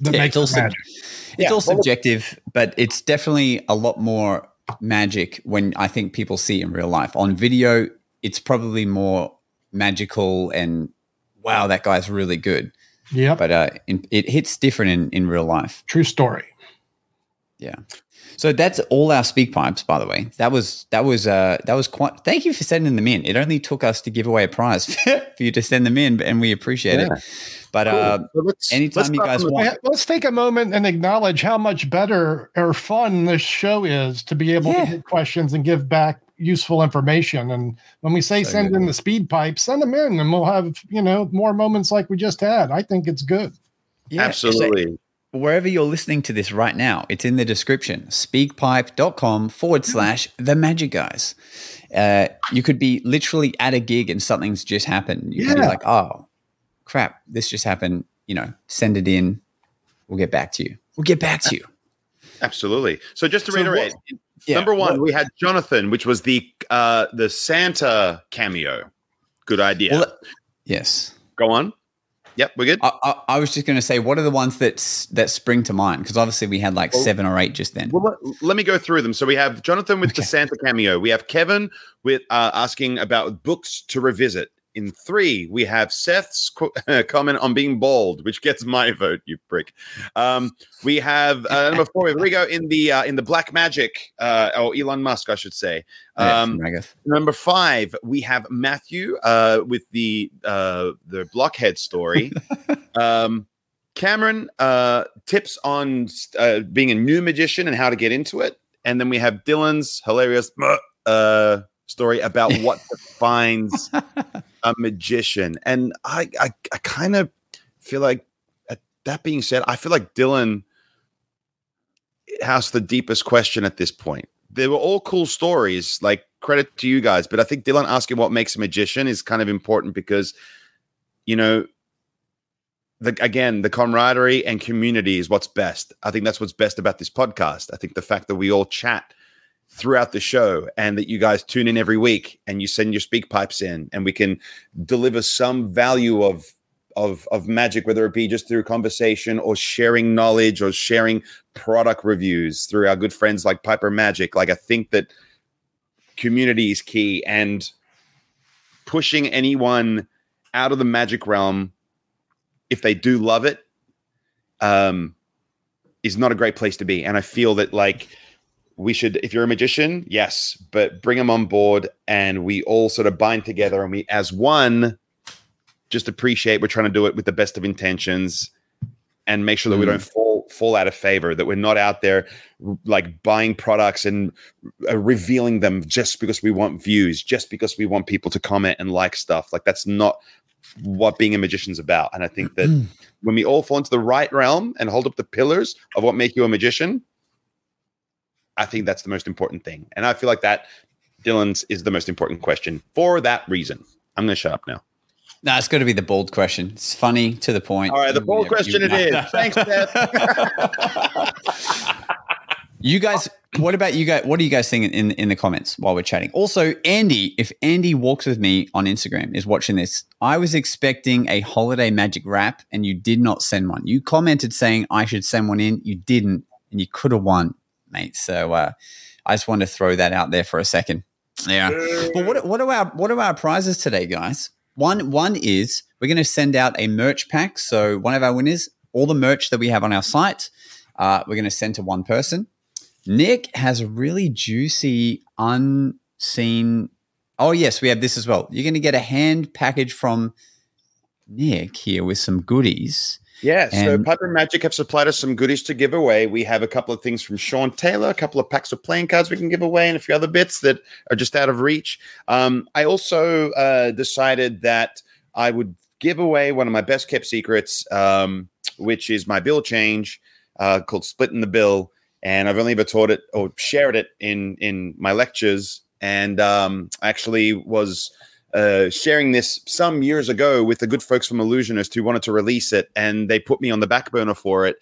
that Yeah, makes it's it also- magic. It's Yeah, all well, subjective, but it's definitely a lot more magic when I think people see it in real life. On video, it's probably more magical and wow, that guy's really good. Yeah. But uh, in, it hits different in, in real life. true story. Yeah. So that's all our speak pipes, by the way. That was that was uh that was quite. Thank you for sending them in. It only took us to give away a prize for you to send them in, and we appreciate Yeah. it. But uh, So let's- anytime let's you guys want- Yeah, Let's take a moment and acknowledge how much better or fun this show is to be able Yeah. to get questions and give back useful information. And when we say So send good. in the speak pipe, send them in and we'll have, you know, more moments like we just had. I think it's good. yeah, so- Absolutely. wherever you're listening to this right now, it's in the description speakpipe.com forward slash the magic guys. Uh, you could be literally at a gig and something's just happened. You could be Yeah. like, oh, crap, this just happened. You know, send it in. We'll get back to you. We'll get back to you. Absolutely. So just to So what- reiterate, yeah, number one, what- we had Jonathan, which was the uh the Santa cameo. Good idea. Well, yes. Go on. Yep, we're good. I, I, I was just going to say, what are the ones that that spring to mind? Because obviously we had like Well- seven or eight just then. Well, let, let me go through them. So we have Jonathan with the Santa cameo. We have Kevin with uh, asking about books to revisit. In three, we have Seth's qu- comment on being bald, which gets my vote. You prick. Um, we have uh, number four. Here we go in the uh, in the Black Magic, uh, or Elon Musk, I should say. Um, from Ragath. Number five, we have Matthew uh, with the uh, the blockhead story. um, Cameron uh, tips on uh, being a new magician and how to get into it, and then we have Dylan's hilarious uh, story about what defines a magician. And I, I, I kind of feel like, uh, that being said, I feel like Dylan has the deepest question at this point they were all cool stories. Like credit to you guys, but I think Dylan asking what makes a magician is kind of important because, you know, the, again, the camaraderie and community is what's best. I think that's what's best about this podcast. I think the fact that we all chat throughout the show and that you guys tune in every week and you send your speak pipes in and we can deliver some value of of of magic whether it be just through conversation or sharing knowledge or sharing product reviews through our good friends like Piper Magic. Like I think that community is key and pushing anyone out of the magic realm if they do love it um is not a great place to be. And I feel that like we should if you're a magician yes but bring them on board and we all sort of bind together and we as one just appreciate we're trying to do it with the best of intentions and make sure that we don't fall fall out of favor that we're not out there like buying products and uh, revealing them just because we want views just because we want people to comment and like stuff. Like that's not what being a magician's about. And i think that when we all fall into the right realm and hold up the pillars of what make you a magician I think that's the most important thing. And I feel like that Dylan's is the most important question for that reason. I'm going to shut up now. No, it's got to be the bold question. It's funny to the point. All right, the bold You- question you- it is. Thanks, Beth. You guys, what about you guys? What do you guys think in, in the comments while we're chatting? Also, Andy, if Andy walks with me on Instagram is watching this, I was expecting a holiday magic wrap and you did not send one. You commented saying I should send one in. You didn't, and you could have won, mate. So uh, I just wanted to throw that out there for a second. Yeah. But what what are our what are our prizes today, guys? One one is we're going to send out a merch pack. So one of our winners, all the merch that we have on our site, uh, we're going to send to one person. Nick has a really juicy, unseen. Oh yes, we have this as well. You're going to get a hand package from Nick here with some goodies. Yeah, so And- Piper Magic have supplied us some goodies to give away. We have a couple of things from Sean Taylor, a couple of packs of playing cards we can give away, and a few other bits that are just out of reach. Um, I also uh, decided that I would give away one of my best kept secrets, um, which is my bill change uh, called Splitting the Bill. And I've only ever taught it or shared it in in my lectures, and um, actually was uh, sharing this some years ago with the good folks from Ellusionist who wanted to release it, and they put me on the back burner for it.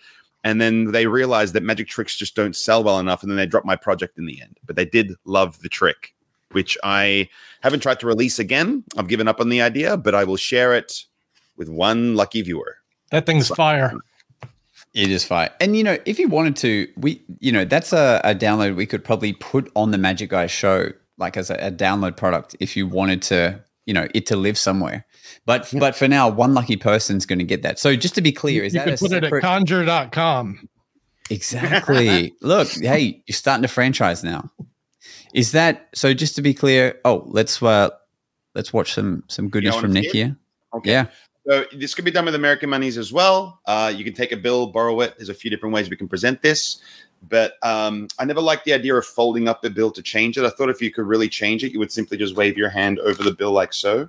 And then they realized that magic tricks just don't sell well enough, and then they dropped my project in the end. But they did love the trick, which I haven't tried to release again. I've given up on the idea, but I will share it with one lucky viewer. That thing's fire. It is fire. And you know, if you wanted to, we you know, that's a, a download we could probably put on the Magic Guy show, like as a, a download product, if you wanted to, you know, it to live somewhere. But but for now, one lucky person's going to get that. So just to be clear, is you that can a put it at separate- conjure.com. Exactly. Look, hey, you're starting to franchise now. Is that so? Just to be clear, oh, let's uh, let's watch some some goodies wanna from see Nick it? here. Okay. Yeah. So this could be done with American monies as well. Uh, you can take a bill, borrow it. There's a few different ways we can present this. But um, I never liked the idea of folding up the bill to change it. I thought if you could really change it, you would simply just wave your hand over the bill like so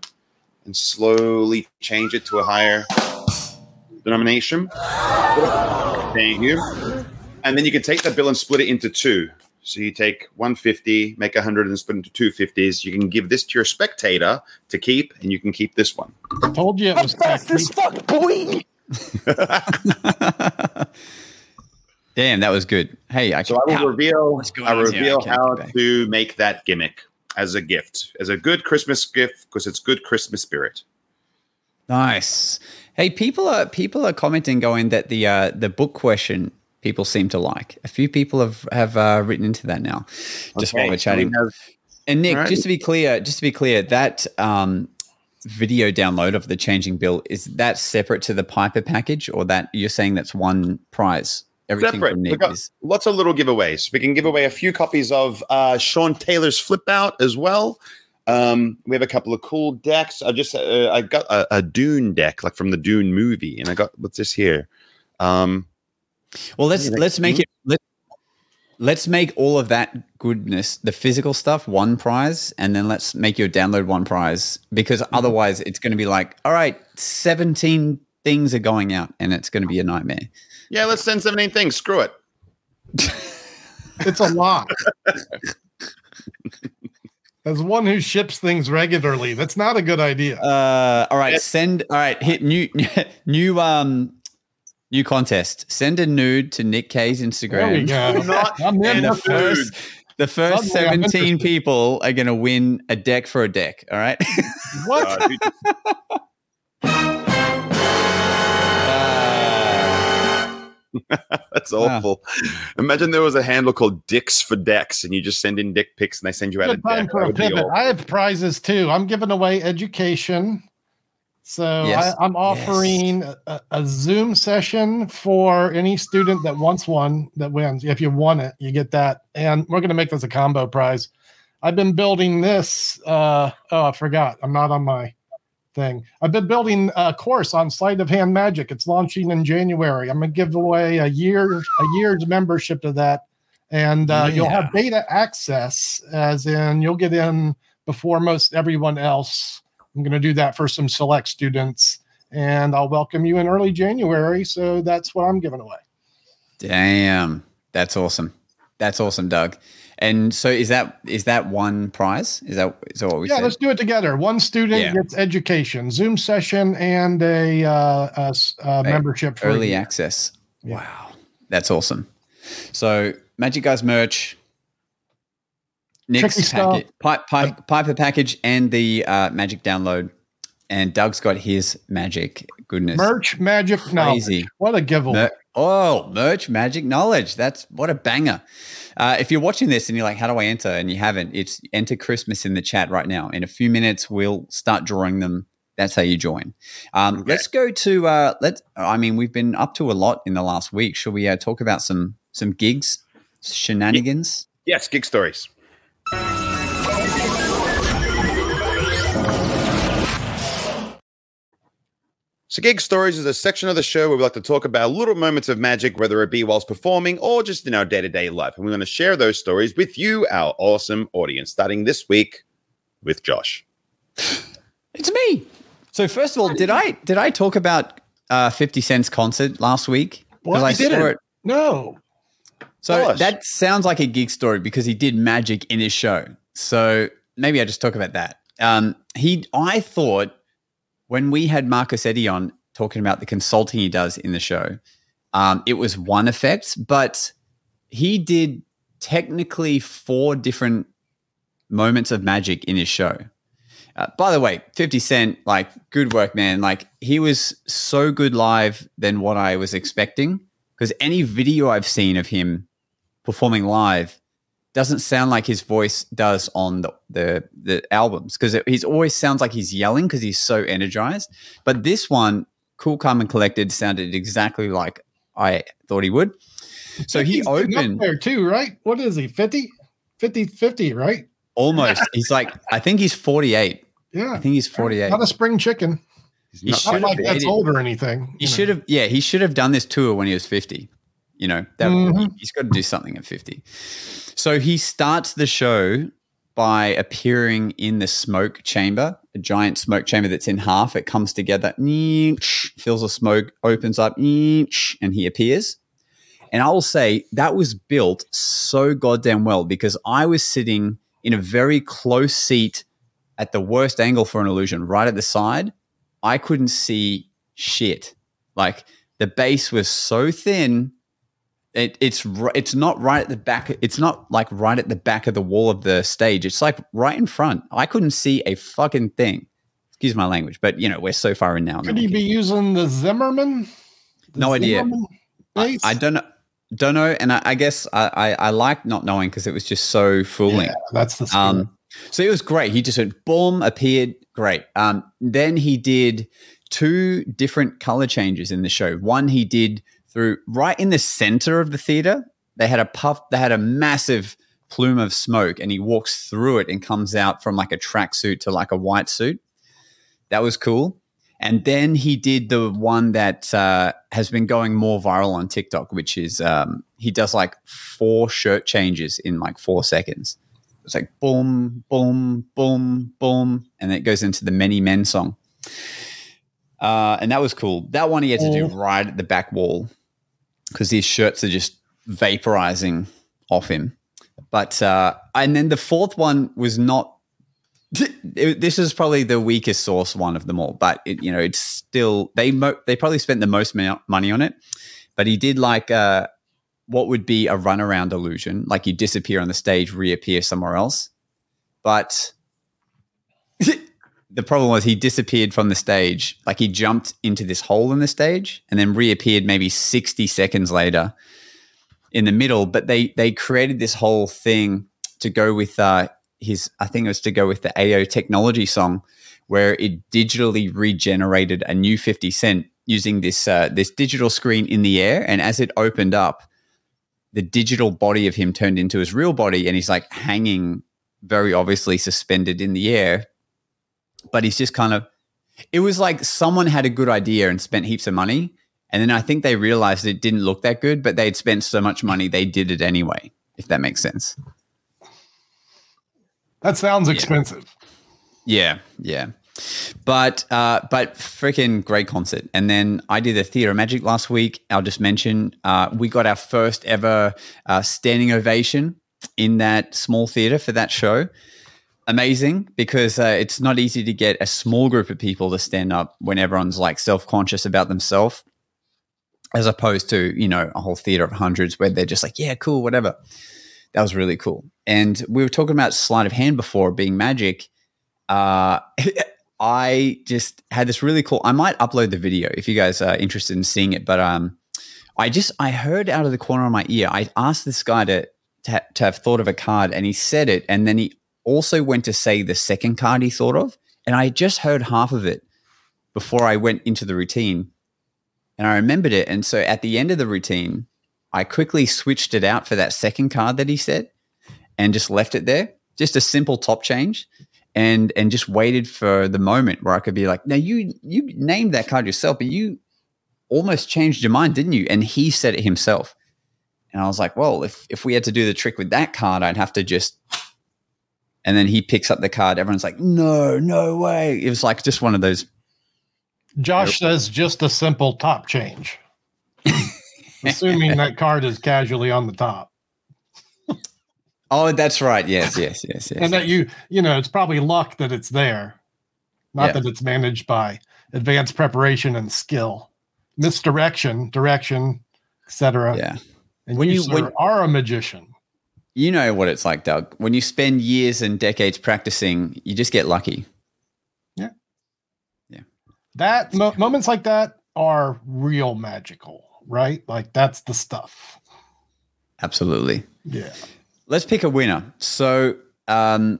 and slowly change it to a higher denomination. Thank you. And then you can take that bill and split it into two. So you take 150, make 100, and split into two 50s. You can give this to your spectator to keep, and you can keep this one. I Told you it was fast as fuck, boy. Damn, that was good. Hey, I So I will how- reveal. I on here? reveal I how keep to make that gimmick as a gift, as a good Christmas gift, because it's good Christmas spirit. Nice. Hey, people are people are commenting, going that the uh, the book question people seem to like. A few people have have uh, written into that now, just while we're chatting. and Nick, right. just to be clear, just to be clear, that um, video download of the changing bill is that separate to the Piper package, or that you're saying that's one prize? Everything Separate. from We've got is lots of little giveaways. We can give away a few copies of uh, Sean Taylor's Flip Out as well. Um, we have a couple of cool decks. I just uh, I got a, a Dune deck, like from the Dune movie, and I got what's this here? Um, Well, let's Yeah, let's make it let, let's make all of that goodness, the physical stuff, one prize, and then let's make your download one prize because Mm-hmm. otherwise it's going to be like, all right, seventeen things are going out, and it's going to be a nightmare. yeah, let's send 17 things. Screw it. It's a lot. As one who ships things regularly, that's not a good idea. Uh, all right, send. All right, hit new new um new contest. Send a nude to Nick Kay's Instagram. There we go. Not I'm in and the the first the first Suddenly I'm 17 people are going to win a deck for a deck. All right. What? Uh, who- That's Wow. awful. Imagine there was a handle called Dicks for Decks, and you just send in dick pics, and they send you out a Good time deck. for a pivot. I have prizes too. I'm giving away education. So Yes. I, I'm offering a, a Zoom session for any student that wants one that wins. If you want it, you get that. And we're going to make this a combo prize. I've been building this. Uh, oh, I forgot. I'm not on my thing. I've been building a course on sleight of hand magic. It's launching in January. I'm going to give away a year a year's membership to that, and uh, you'll have beta access, as in you'll get in before most everyone else. I'm going to do that for some select students, and I'll welcome you in early January. So that's what I'm giving away. Damn, that's awesome. That's awesome, Doug. And so is that is that one prize? Is that is that what we yeah, said? let's do it together. One student Yeah. gets education, Zoom session, and a, uh, a uh, Right. membership for a Early access. Yeah. Wow, that's awesome. So Magic Guys merch, Tricky Nick's packet, pipe, pipe, Piper package, and the uh, Magic download. And Doug's got his magic goodness. Merch, magic, knowledge. Crazy. What a giveaway! Mer- oh, merch, magic, knowledge. That's what a banger. Uh, if you're watching this and you're like, how do I enter? And you haven't, it's enter Christmas in the chat right now. In a few minutes, we'll start drawing them. That's how you join. Um, Let's go to, uh, let's, I mean, we've been up to a lot in the last week. Shall we uh, talk about some, some gigs, shenanigans? Yes, gig stories. So, Gig Stories is a section of the show where we like to talk about little moments of magic, whether it be whilst performing or just in our day to day life. And we're going to share those stories with you, our awesome audience, starting this week with Josh. It's me. So first of all, did I, did I talk about uh, 50 Cent's concert last week? What? I You saw didn't. it. No, So that sounds like a gig story because he did magic in his show. So maybe I just talk about that. Um, he, I thought when we had Marcus Eddy on talking about the consulting he does in the show, um, it was one effect, but he did technically four different moments of magic in his show. Uh, by the way, 50 Cent, like, good work, man. Like, he was so good live than what I was expecting. Because any video I've seen of him performing live doesn't sound like his voice does on the the, the albums. Because he's always sounds like he's yelling because he's so energized. But this one, Cool, Calm, and Collected, sounded exactly like I thought he would. So he He's getting up opened there too, right? What is he? 50? 50, 50, right? almost. He's like, I think he's 48. Yeah. I think he's 48. Not a spring chicken. He Not should have like that's old or anything. He should have, yeah, he should have done this tour when he was 50. You know, that Mhm. he's got to do something at 50. So he starts the show by appearing in the smoke chamber, a giant smoke chamber that's in half. It comes together, fills the smoke, opens up, and he appears. And I will say that was built so goddamn well because I was sitting in a very close seat at the worst angle for an illusion, right at the side. I couldn't see shit. Like the base was so thin. It, it's it's not right at the back. It's not like right at the back of the wall of the stage. It's like right in front. I couldn't see a fucking thing. Excuse my language, but you know we're so far in now. Could he be using the Zimmerman? The No idea. I. I don't know. Don't know, and I, I guess I, I, I like not knowing because it was just so fooling. Yeah, that's the spirit. Um, so it was great. He just went boom, appeared great. Um, then he did two different color changes in the show. One he did through right in the center of the theater. They had a puff. They had a massive plume of smoke, and he walks through it and comes out from like a tracksuit to like a white suit. That was cool. And then he did the one that uh, has been going more viral on TikTok, which is um, he does like four shirt changes in like four seconds. It's like boom, boom, boom, boom, and then it goes into the Many Men song. Uh, and that was cool. That one he had to do right at the back wall because these shirts are just vaporizing off him. But uh, and then the fourth one was not. this is probably the weakest source one of them all, but it, you know it's still they mo- they probably spent the most money on it. But he did like uh, what would be a runaround illusion, like you disappear on the stage, reappear somewhere else. But the problem was he disappeared from the stage, like he jumped into this hole in the stage and then reappeared maybe sixty seconds later in the middle. But they they created this whole thing to go with uh, his, I think it was to go with the AO technology song, where it digitally regenerated a new fifty cent using this uh, this digital screen in the air, and as it opened up, the digital body of him turned into his real body, and he's like hanging very obviously suspended in the air. But he's just kind of. It was like someone had a good idea and spent heaps of money, and then I think they realized it didn't look that good, but they'd spent so much money they did it anyway. If that makes sense. That sounds expensive. Yeah, yeah. But uh, but freaking great concert. And then I did a theater of magic last week. I'll just mention uh, we got our first ever uh, standing ovation in that small theater for that show. Amazing because uh, it's not easy to get a small group of people to stand up when everyone's like self conscious about themselves, as opposed to you know a whole theater of hundreds where they're just like yeah cool whatever. That was really cool. And we were talking about sleight of hand before being magic. Uh, I just had this really cool. I might upload the video if you guys are interested in seeing it. But um, I just I heard out of the corner of my ear. I asked this guy to to, to have thought of a card, and he said it, and then he also went to say the second card he thought of, and I just heard half of it before I went into the routine, and I remembered it. And so at the end of the routine, I quickly switched it out for that second card that he said, and just left it there. Just a simple top change and and just waited for the moment where I could be like, now you you named that card yourself, but you almost changed your mind, didn't you? And he said it himself. And I was like, well, if if we had to do the trick with that card, I'd have to just and then he picks up the card. Everyone's like, no, no way. It was like just one of those. Josh says just a simple top change. Assuming that card is casually on the top. Oh, that's right. Yes, yes, yes, yes. And that you, you know, it's probably luck that it's there, not Yeah. that it's managed by advanced preparation and skill, misdirection, direction, etc. Yeah. And When you, you- sir, when- are a magician. You know what it's like, Doug. When you spend years and decades practicing, you just get lucky. Yeah. Yeah. That mo- moments like that are real magical, right? Like that's the stuff. Absolutely. Yeah. Let's pick a winner. So, um,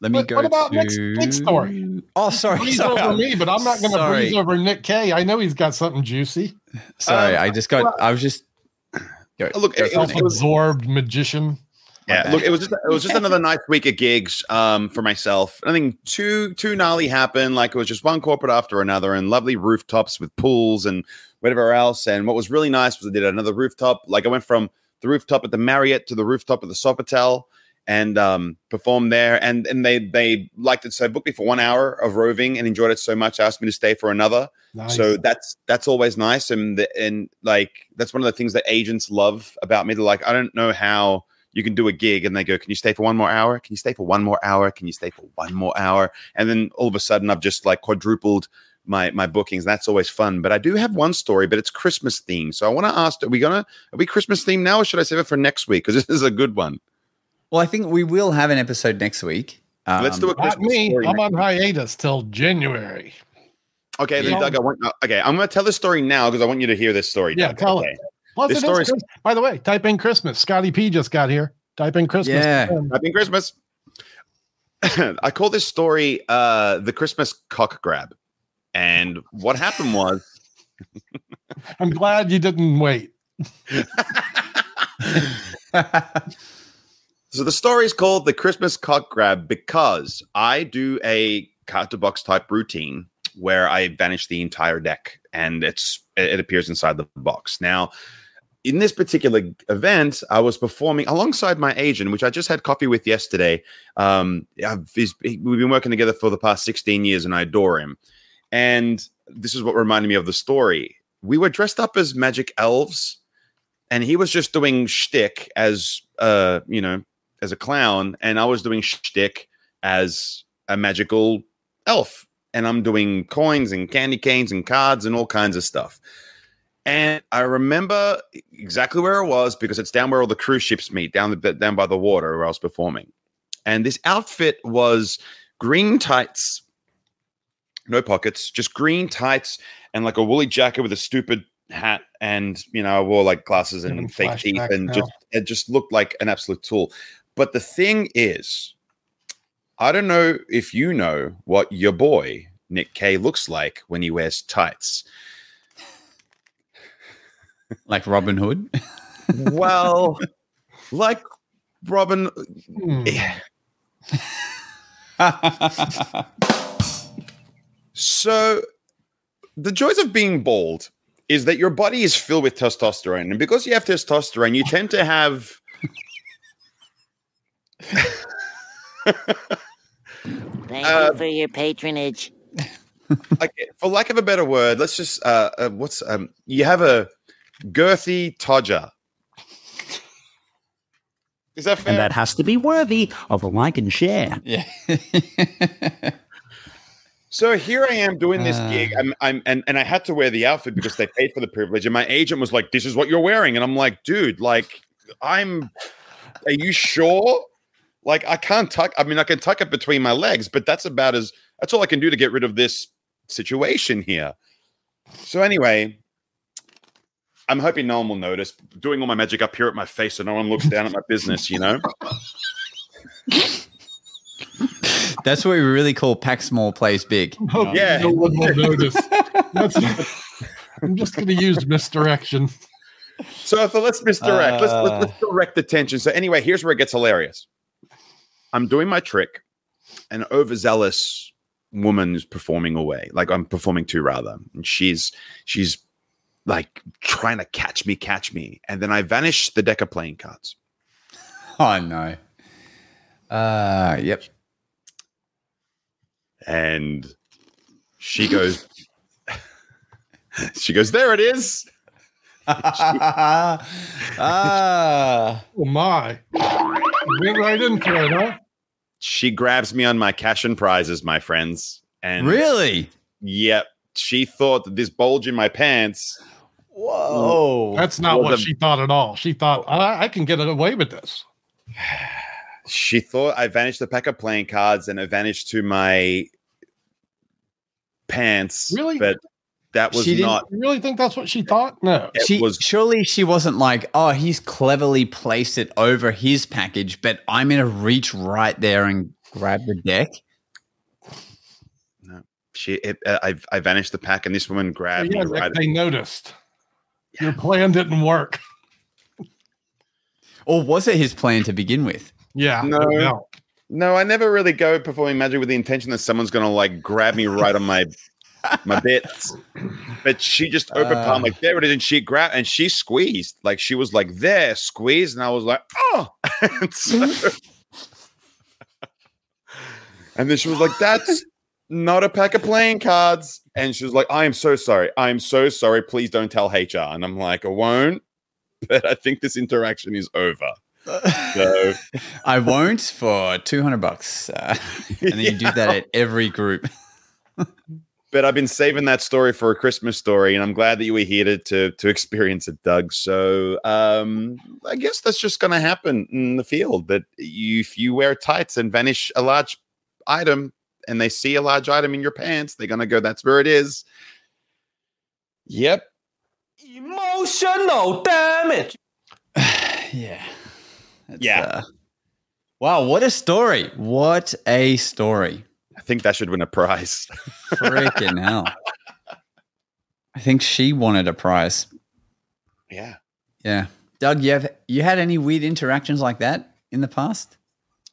let me What, go what about to next, next story? Oh, sorry, breeze sorry. over me, but I'm not going to breeze over Nick Kay. I know he's got something juicy. Sorry, Um, I just got. I was just. Go, Look, go it- for it it. was- Self-absorbed magician. Yeah, look, it was just it was just another nice week of gigs um, for myself. Nothing too too gnarly happened. Like it was just one corporate after another, and lovely rooftops with pools and whatever else. And what was really nice was I did another rooftop. Like I went from the rooftop at the Marriott to the rooftop at the Sofitel and um, performed there. And and they they liked it so booked me for one hour of roving and enjoyed it so much. Asked me to stay for another. Nice. So that's that's always nice, and the, and like that's one of the things that agents love about me. They're like, I don't know how you can do a gig, and they go, "Can you stay for one more hour? Can you stay for one more hour? Can you stay for one more hour?" And then all of a sudden, I've just like quadrupled my my bookings. That's always fun. But I do have one story, but it's Christmas themed. So I want to ask: Are we gonna are we Christmas themed now, or should I save it for next week? Because this is a good one. Well, I think we will have an episode next week. Let's do a Not Christmas me. story. I'm on hiatus till January. Okay, then Doug, I want. uh, Okay, I'm going to tell this story now because I want you to hear this story. Yeah, Doug, tell okay? it. Plus, This it is story's- Christ- by the way, type in Christmas. Scotty P just got here. Type in Christmas. Yeah. Happy Christmas. I call this story uh, the Christmas cock grab. And what happened was I'm glad you didn't wait. so the story is called the Christmas cock grab because I do a to box type routine where I vanish the entire deck and it's it appears inside the box. Now, in this particular event, I was performing alongside my agent, which I just had coffee with yesterday. Um, we've been working together for the past 16 years, and I adore him. And this is what reminded me of the story. We were dressed up as magic elves, and he was just doing shtick as uh, you know, as a clown, and I was doing shtick as a magical elf, and I'm doing coins and candy canes and cards and all kinds of stuff. And I remember exactly where it was because it's down where all the cruise ships meet, down the down by the water where I was performing. And this outfit was green tights, no pockets, just green tights and like a woolly jacket with a stupid hat. And you know, I wore like glasses and Giving fake teeth, and now. just it just looked like an absolute tool. But the thing is, I don't know if you know what your boy Nick K looks like when he wears tights. Like Robin Hood. Well, like Robin, Hmm. So, the joys of being bald is that your body is filled with testosterone, and because you have testosterone, you tend to have. Thank Uh, you for your patronage. like, for lack of a better word, let's just uh, uh what's um you have a girthy todger. Is that fair? And that has to be worthy of a like and share. Yeah. So here I am doing this Uh. gig. I'm, I'm and, and I had to wear the outfit because they paid for the privilege. And my agent was like, This is what you're wearing. And I'm like, dude, like, I'm are you sure? Like, I can't tuck, I mean, I can tuck it between my legs, but that's about as that's all I can do to get rid of this situation here. So anyway, I'm hoping no one will notice. Doing all my magic up here at my face so no one looks down at my business, you know? That's what we really call pack small, plays big. Hope Yeah. no one will notice. That's, I'm just going to use misdirection. So I thought let's misdirect. let's, Uh. let's let's direct the tension. So anyway, here's where it gets hilarious. I'm doing my trick, an overzealous woman is performing away. Like I'm performing to rather, and she's she's like trying to catch me, catch me, and then I vanish the deck of playing cards. Oh no. Uh yep. and she goes she goes there it is ah. Oh my! Went right into it, huh? She grabs me on my cash and prizes my friends and Really? yep she thought that this bulge in my pants Whoa. That's not what the- she thought at all. She thought I, I can get away with this. she thought i vanished the pack of playing cards and it vanished to my pants Really? but that was She didn't- not You really think that's what she thought? No. she was surely she wasn't like, oh, he's cleverly placed it over his package, but I'm gonna reach right there and grab the deck. No she it, uh, I, I vanished the pack and this woman grabbed yeah, me right they noticed. Your plan didn't work. Or was it his plan to begin with? Yeah. No. no. No, I never really go performing magic with the intention that someone's gonna like grab me right on my my bits. But she just opened palm Uh. like there it is, and she grabbed and she squeezed. Like she was like there, squeezed, and I was like, oh. and, so- and then she was like, that's not a pack of playing cards. And she was like, I am so sorry. I am so sorry. Please don't tell HR. And I'm like, I won't. But I think this interaction is over. So I won't for two hundred bucks, uh, and then you do that at every group. But I've been saving that story for a Christmas story, and I'm glad that you were here to to, to experience it, Doug. So um, I guess that's just going to happen in the field. That you, if you wear tights and vanish a large item, and they see a large item in your pants, they're going to go, "That's where it is." Yep. Emotional damage. yeah. That's, Yeah. uh, wow, what a story! What a story! I think that should win a prize. Freaking hell! I think she wanted a prize. yeah. Yeah, Doug, you have you had any weird interactions like that in the past?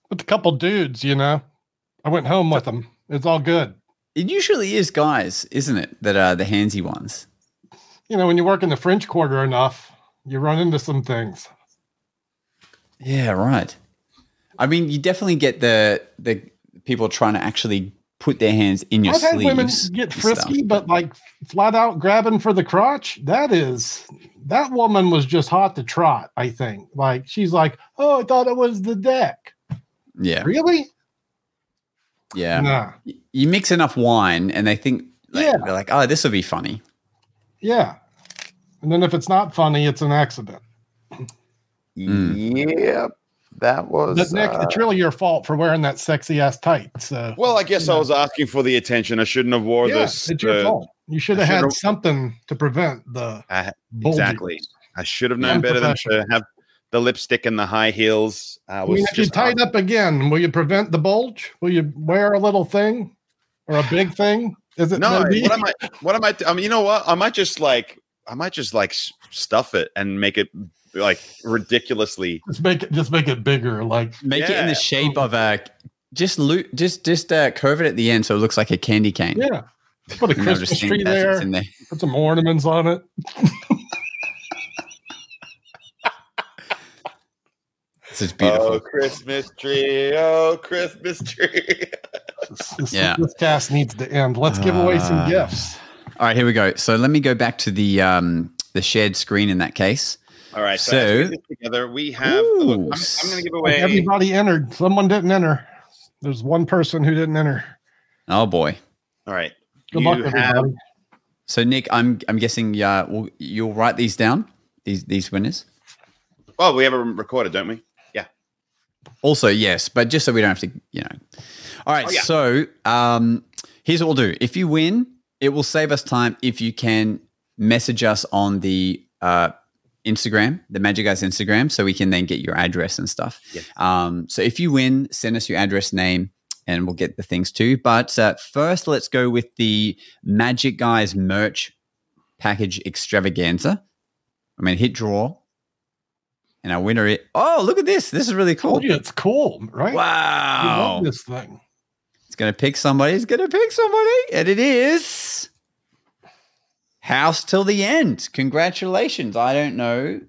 With a couple dudes, you know. I went home with them. It's all good. It usually is guys, isn't it, that are the handsy ones? You know, when you work in the French Quarter enough, you run into some things. Yeah, right. I mean, you definitely get the the people trying to actually put their hands in your I've had women get and stuff. frisky, but like flat out grabbing for the crotch, that is that woman was just hot to trot, I think. Like she's like, Oh, I thought it was the deck. Yeah, Really? yeah. Nah. You mix enough wine, and they think like, Yeah. they're like, "Oh, this will be funny." Yeah. And then if it's not funny, it's an accident. Mm. Yep, that was. But Nick, uh, it's really your fault for wearing that sexy ass tight. So well, I guess I was asking for the attention. I shouldn't have wore yeah, this. it's your uh, fault. You should have had should've- something to prevent the I- bulging. exactly. I should have known better than to have the lipstick and the high heels. Uh, I was mean, if you just tied up again, will you prevent the bulge? Will you wear a little thing or a big thing? Is it no. maybe? What am I? What am I? I mean, you know what? I might just like. I might just like stuff it and make it like ridiculously. just make it just make it bigger. Like Make it in the shape of a just loot, just just uh, curve it at the end so it looks like a candy cane. yeah, put a You Christmas just tree there. in there. Put some ornaments on it. This is beautiful. Oh, Christmas tree! Oh, Christmas tree! This, this- Yeah. this cast needs to end. Let's give away some Uh, gifts. All right, here we go. So let me go back to the um the shared screen in that case. All right, so, So- we together, we have. look, I'm, I'm going to give Like away. everybody entered. Someone didn't enter. There's one person who didn't enter. Oh boy. All right, Good you luck, have. everybody. So Nick, I'm I'm guessing uh, well, you'll write these down. These these winners. Oh, we have a recorded, don't we? Yeah. Also, yes, but just so we don't have to, you know. All right, Oh, yeah. so um, here's what we'll do. If you win, it will save us time if you can message us on the uh, Instagram, the Magic Guys Instagram, so we can then get your address and stuff. Um, so if you win, send us your address, name, and we'll get the things too. But uh, first, let's go with the Magic Guys merch package extravaganza. I'm going to hit draw. And our winner is, oh, look at this. This is really cool. You it's cool, right? You Wow. love this thing. It's going to pick somebody. It's going to pick somebody. And it is House Till the End. Congratulations. I don't know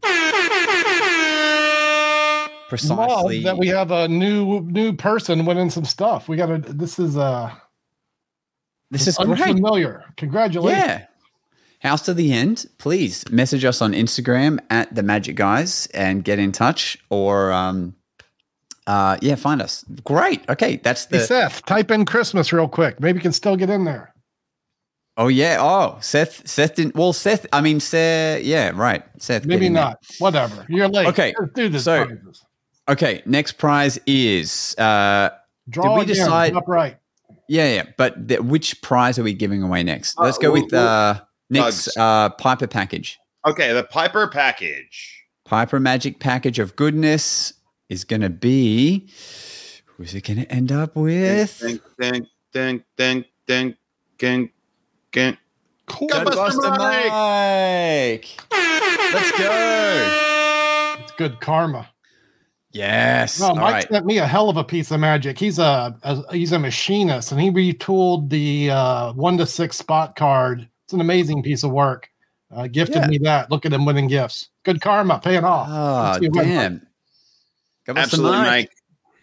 precisely. Love that we have a new new person winning some stuff. We got to. This is uh this is great. unfamiliar. Congratulations. Yeah. House to the end. Please message us on Instagram at the Magic Guys and get in touch or um uh yeah, find us. Great. Okay, that's Hey the Seth, type in Christmas real quick. Maybe you can still get in there. Oh yeah. Oh, Seth Seth didn't well Seth I mean Seth yeah, right. Seth. Maybe in there. not. Whatever. You're late. Okay, Let's do this. so- prizes. Okay, next prize is uh Draw we again, decide- top right. yeah, yeah, but th- which prize are we giving away next? Let's go well, with uh Nick's Doug's. uh Piper package. Okay, the Piper package. Piper Magic package of goodness is going to be who's it going to end up with? Ding, ding, ding, ding, ding, ding, ding. Cool. Gunbuster Mike! Mike. Let's go. It's good karma. Yes. No, Mike right. sent me a hell of a piece of magic. He's a, a he's a machinist, and he retooled the uh, one to six spot card. It's an amazing piece of work. Uh, gifted Yeah. me that. Look at him winning gifts. Good karma, paying off. Oh, Let's see what- damn. Gunbuster Absolutely, Mike.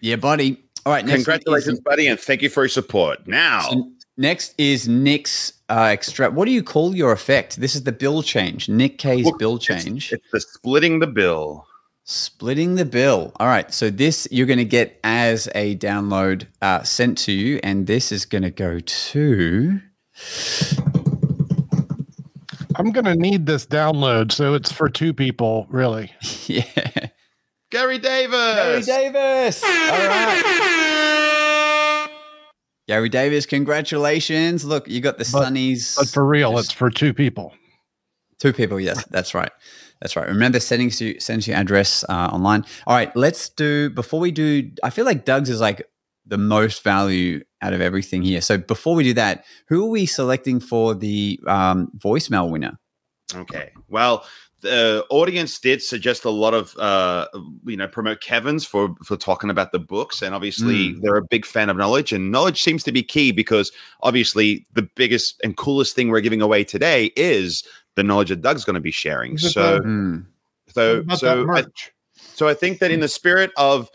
Yeah, buddy. All right. Next one is- Congratulations, buddy, and thank you for your support. Now, So next is Nick's uh, extra. What do you call your effect? This is the bill change. Nick Kay's Look, bill it's- change. it's the splitting the bill. Splitting the bill. All right. So this you're going to get as a download uh, sent to you, and this is going to go to. I'm gonna need this download, so it's for two people, really. Yeah. Gary Davis. Gary Davis. All right. Gary Davis, congratulations. Look, you got the But- Sunnies. But for real, it's for two people. Two people, yes, that's right. That's right. Remember sending you send your address uh, online. All right, let's do before we do. I feel like Doug's is like the most value out of everything here. So before we do that, who are we selecting for the um, voicemail winner? Okay. Well, the audience did suggest a lot of, uh, you know, promote Kevin's for for talking about the books, and obviously Mm. they're a big fan of knowledge, and knowledge seems to be key because obviously the biggest and coolest thing we're giving away today is the knowledge that Doug's going to be sharing. Is So, the- Hmm. So, so, I, so I think that in the spirit of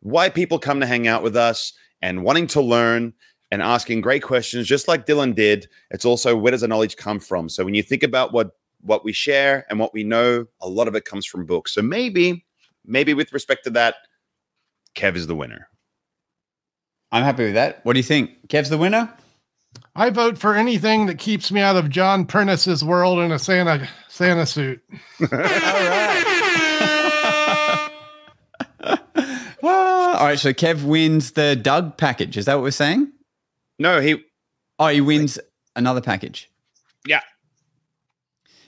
why people come to hang out with us and wanting to learn, and asking great questions, just like Dylan did. It's also where does the knowledge come from? So when you think about what what we share and what we know, a lot of it comes from books. So maybe, maybe with respect to that, Kev is the winner. I'm happy with that. What do you think? Kev's the winner? I vote for anything that keeps me out of John Prentice's world in a Santa Santa suit. All right, so Kev wins the Doug package. Is that what we're saying? No, he. Oh, he wins another package. Yeah.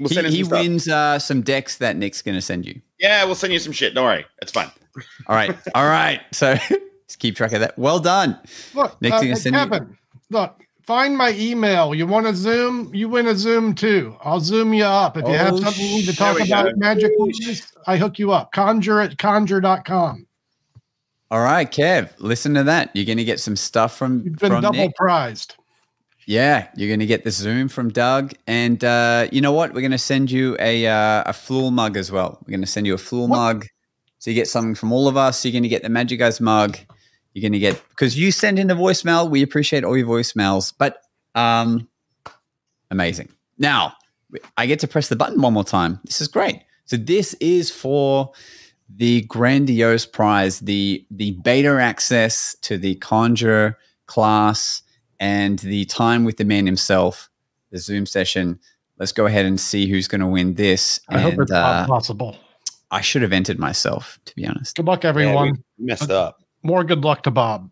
We'll he him he some stuff. wins uh, some decks that Nick's going to send you. Yeah, we'll send you some shit. Don't worry, it's fine. All right, all right. So let's keep track of that. Well done. Look, Nick's uh, going to send you. Look, find my email. You want to Zoom? You win a Zoom too. I'll Zoom you up. If you have Oh, something you to talk about go. magic, I hook you up. Conjure at conjure.com. All right, Kev, listen to that. You're going to get some stuff from You've been from double Nick. prized. Yeah, you're going to get the Zoom from Doug, and uh, you know what? We're going to send you a uh, a Flool mug as well. We're going to send you a Flool mug, so you get something from all of us. You're going to get the Magic Guys mug. You're going to get because you send in the voicemail. We appreciate all your voicemails, but um, amazing. Now I get to press the button one more time. This is great. So this is for the grandiose prize, the the beta access to the Conjure class and the time with the man himself, the Zoom session. Let's go ahead and see who's going to win this. I hope it's uh, possible. I should have entered myself, to be honest. Good luck, everyone. messed up. More good luck to Bob.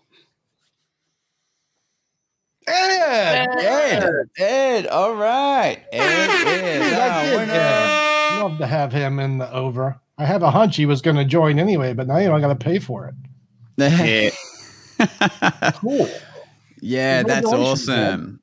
Ed, Ed, Ed, all right. Ed is I our winner. Ed. Love to have him in the over. I have a hunch he was going to join anyway, but now you don't got to pay for it. Yeah. Cool. Yeah, that's man. awesome.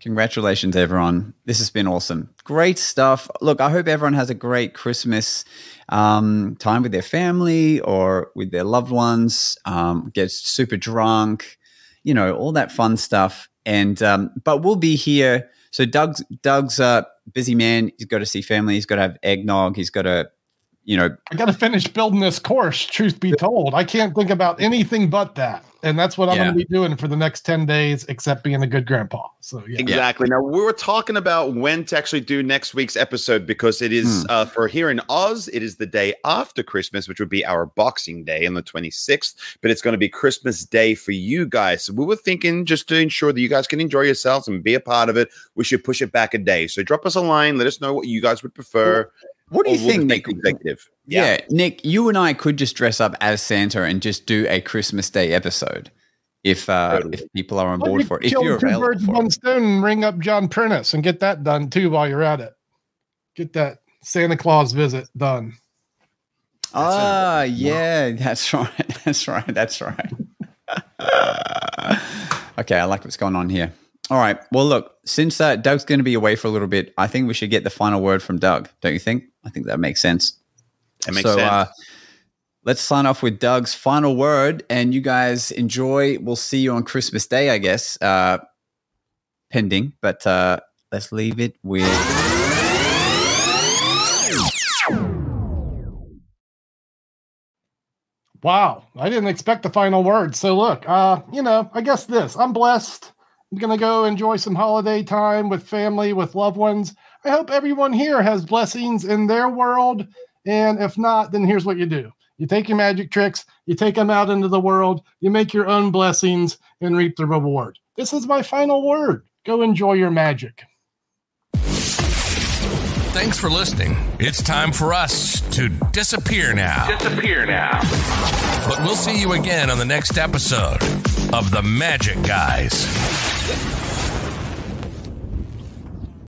Congratulations, everyone. This has been awesome. Great stuff. Look, I hope everyone has a great Christmas um, time with their family or with their loved ones, um, gets super drunk, you know, all that fun stuff. And, um, but we'll be here. So Doug's, Doug's a busy man. He's got to see family. He's got to have eggnog. He's got to, you know, I got to finish building this course. Truth be told, I can't think about anything but that, and that's what I'm Yeah. going to be doing for the next ten days, except being a good grandpa. So yeah, Exactly. Now we were talking about when to actually do next week's episode because it is Hmm. uh, for here in Oz. It is the day after Christmas, which would be our Boxing Day on the twenty sixth. But it's going to be Christmas Day for you guys. So we were thinking just to ensure that you guys can enjoy yourselves and be a part of it, we should push it back a day. So drop us a line. Let us know what you guys would prefer. What do you think, Nick? Executive. Yeah. Nick, you and I could just dress up as Santa and just do a Christmas Day episode if uh, if people are on board you for it. If kill you're two available birds with for it. one stone and ring up John Prentice and get that done too while you're at it. Get that Santa Claus visit done. Ah, yeah, that's right. That's right. That's right. okay, I like what's going on here. All right. Well, look, since uh, Doug's going to be away for a little bit, I think we should get the final word from Doug. Don't you think? I think that makes sense. That makes so, sense. Uh, let's sign off with Doug's final word, and you guys enjoy. We'll see you on Christmas Day, I guess, uh, pending. But uh, let's leave it with. Wow, I didn't expect the final word. So look, uh, you know, I guess this. I'm blessed. I'm gonna go enjoy some holiday time with family, with loved ones. I hope everyone here has blessings in their world. And if not, then here's what you do. You take your magic tricks, you take them out into the world, you make your own blessings and reap the reward. This is my final word. Go enjoy your magic. Thanks for listening. It's time for us to disappear now. Disappear now. But we'll see you again on the next episode of The Magic Guys.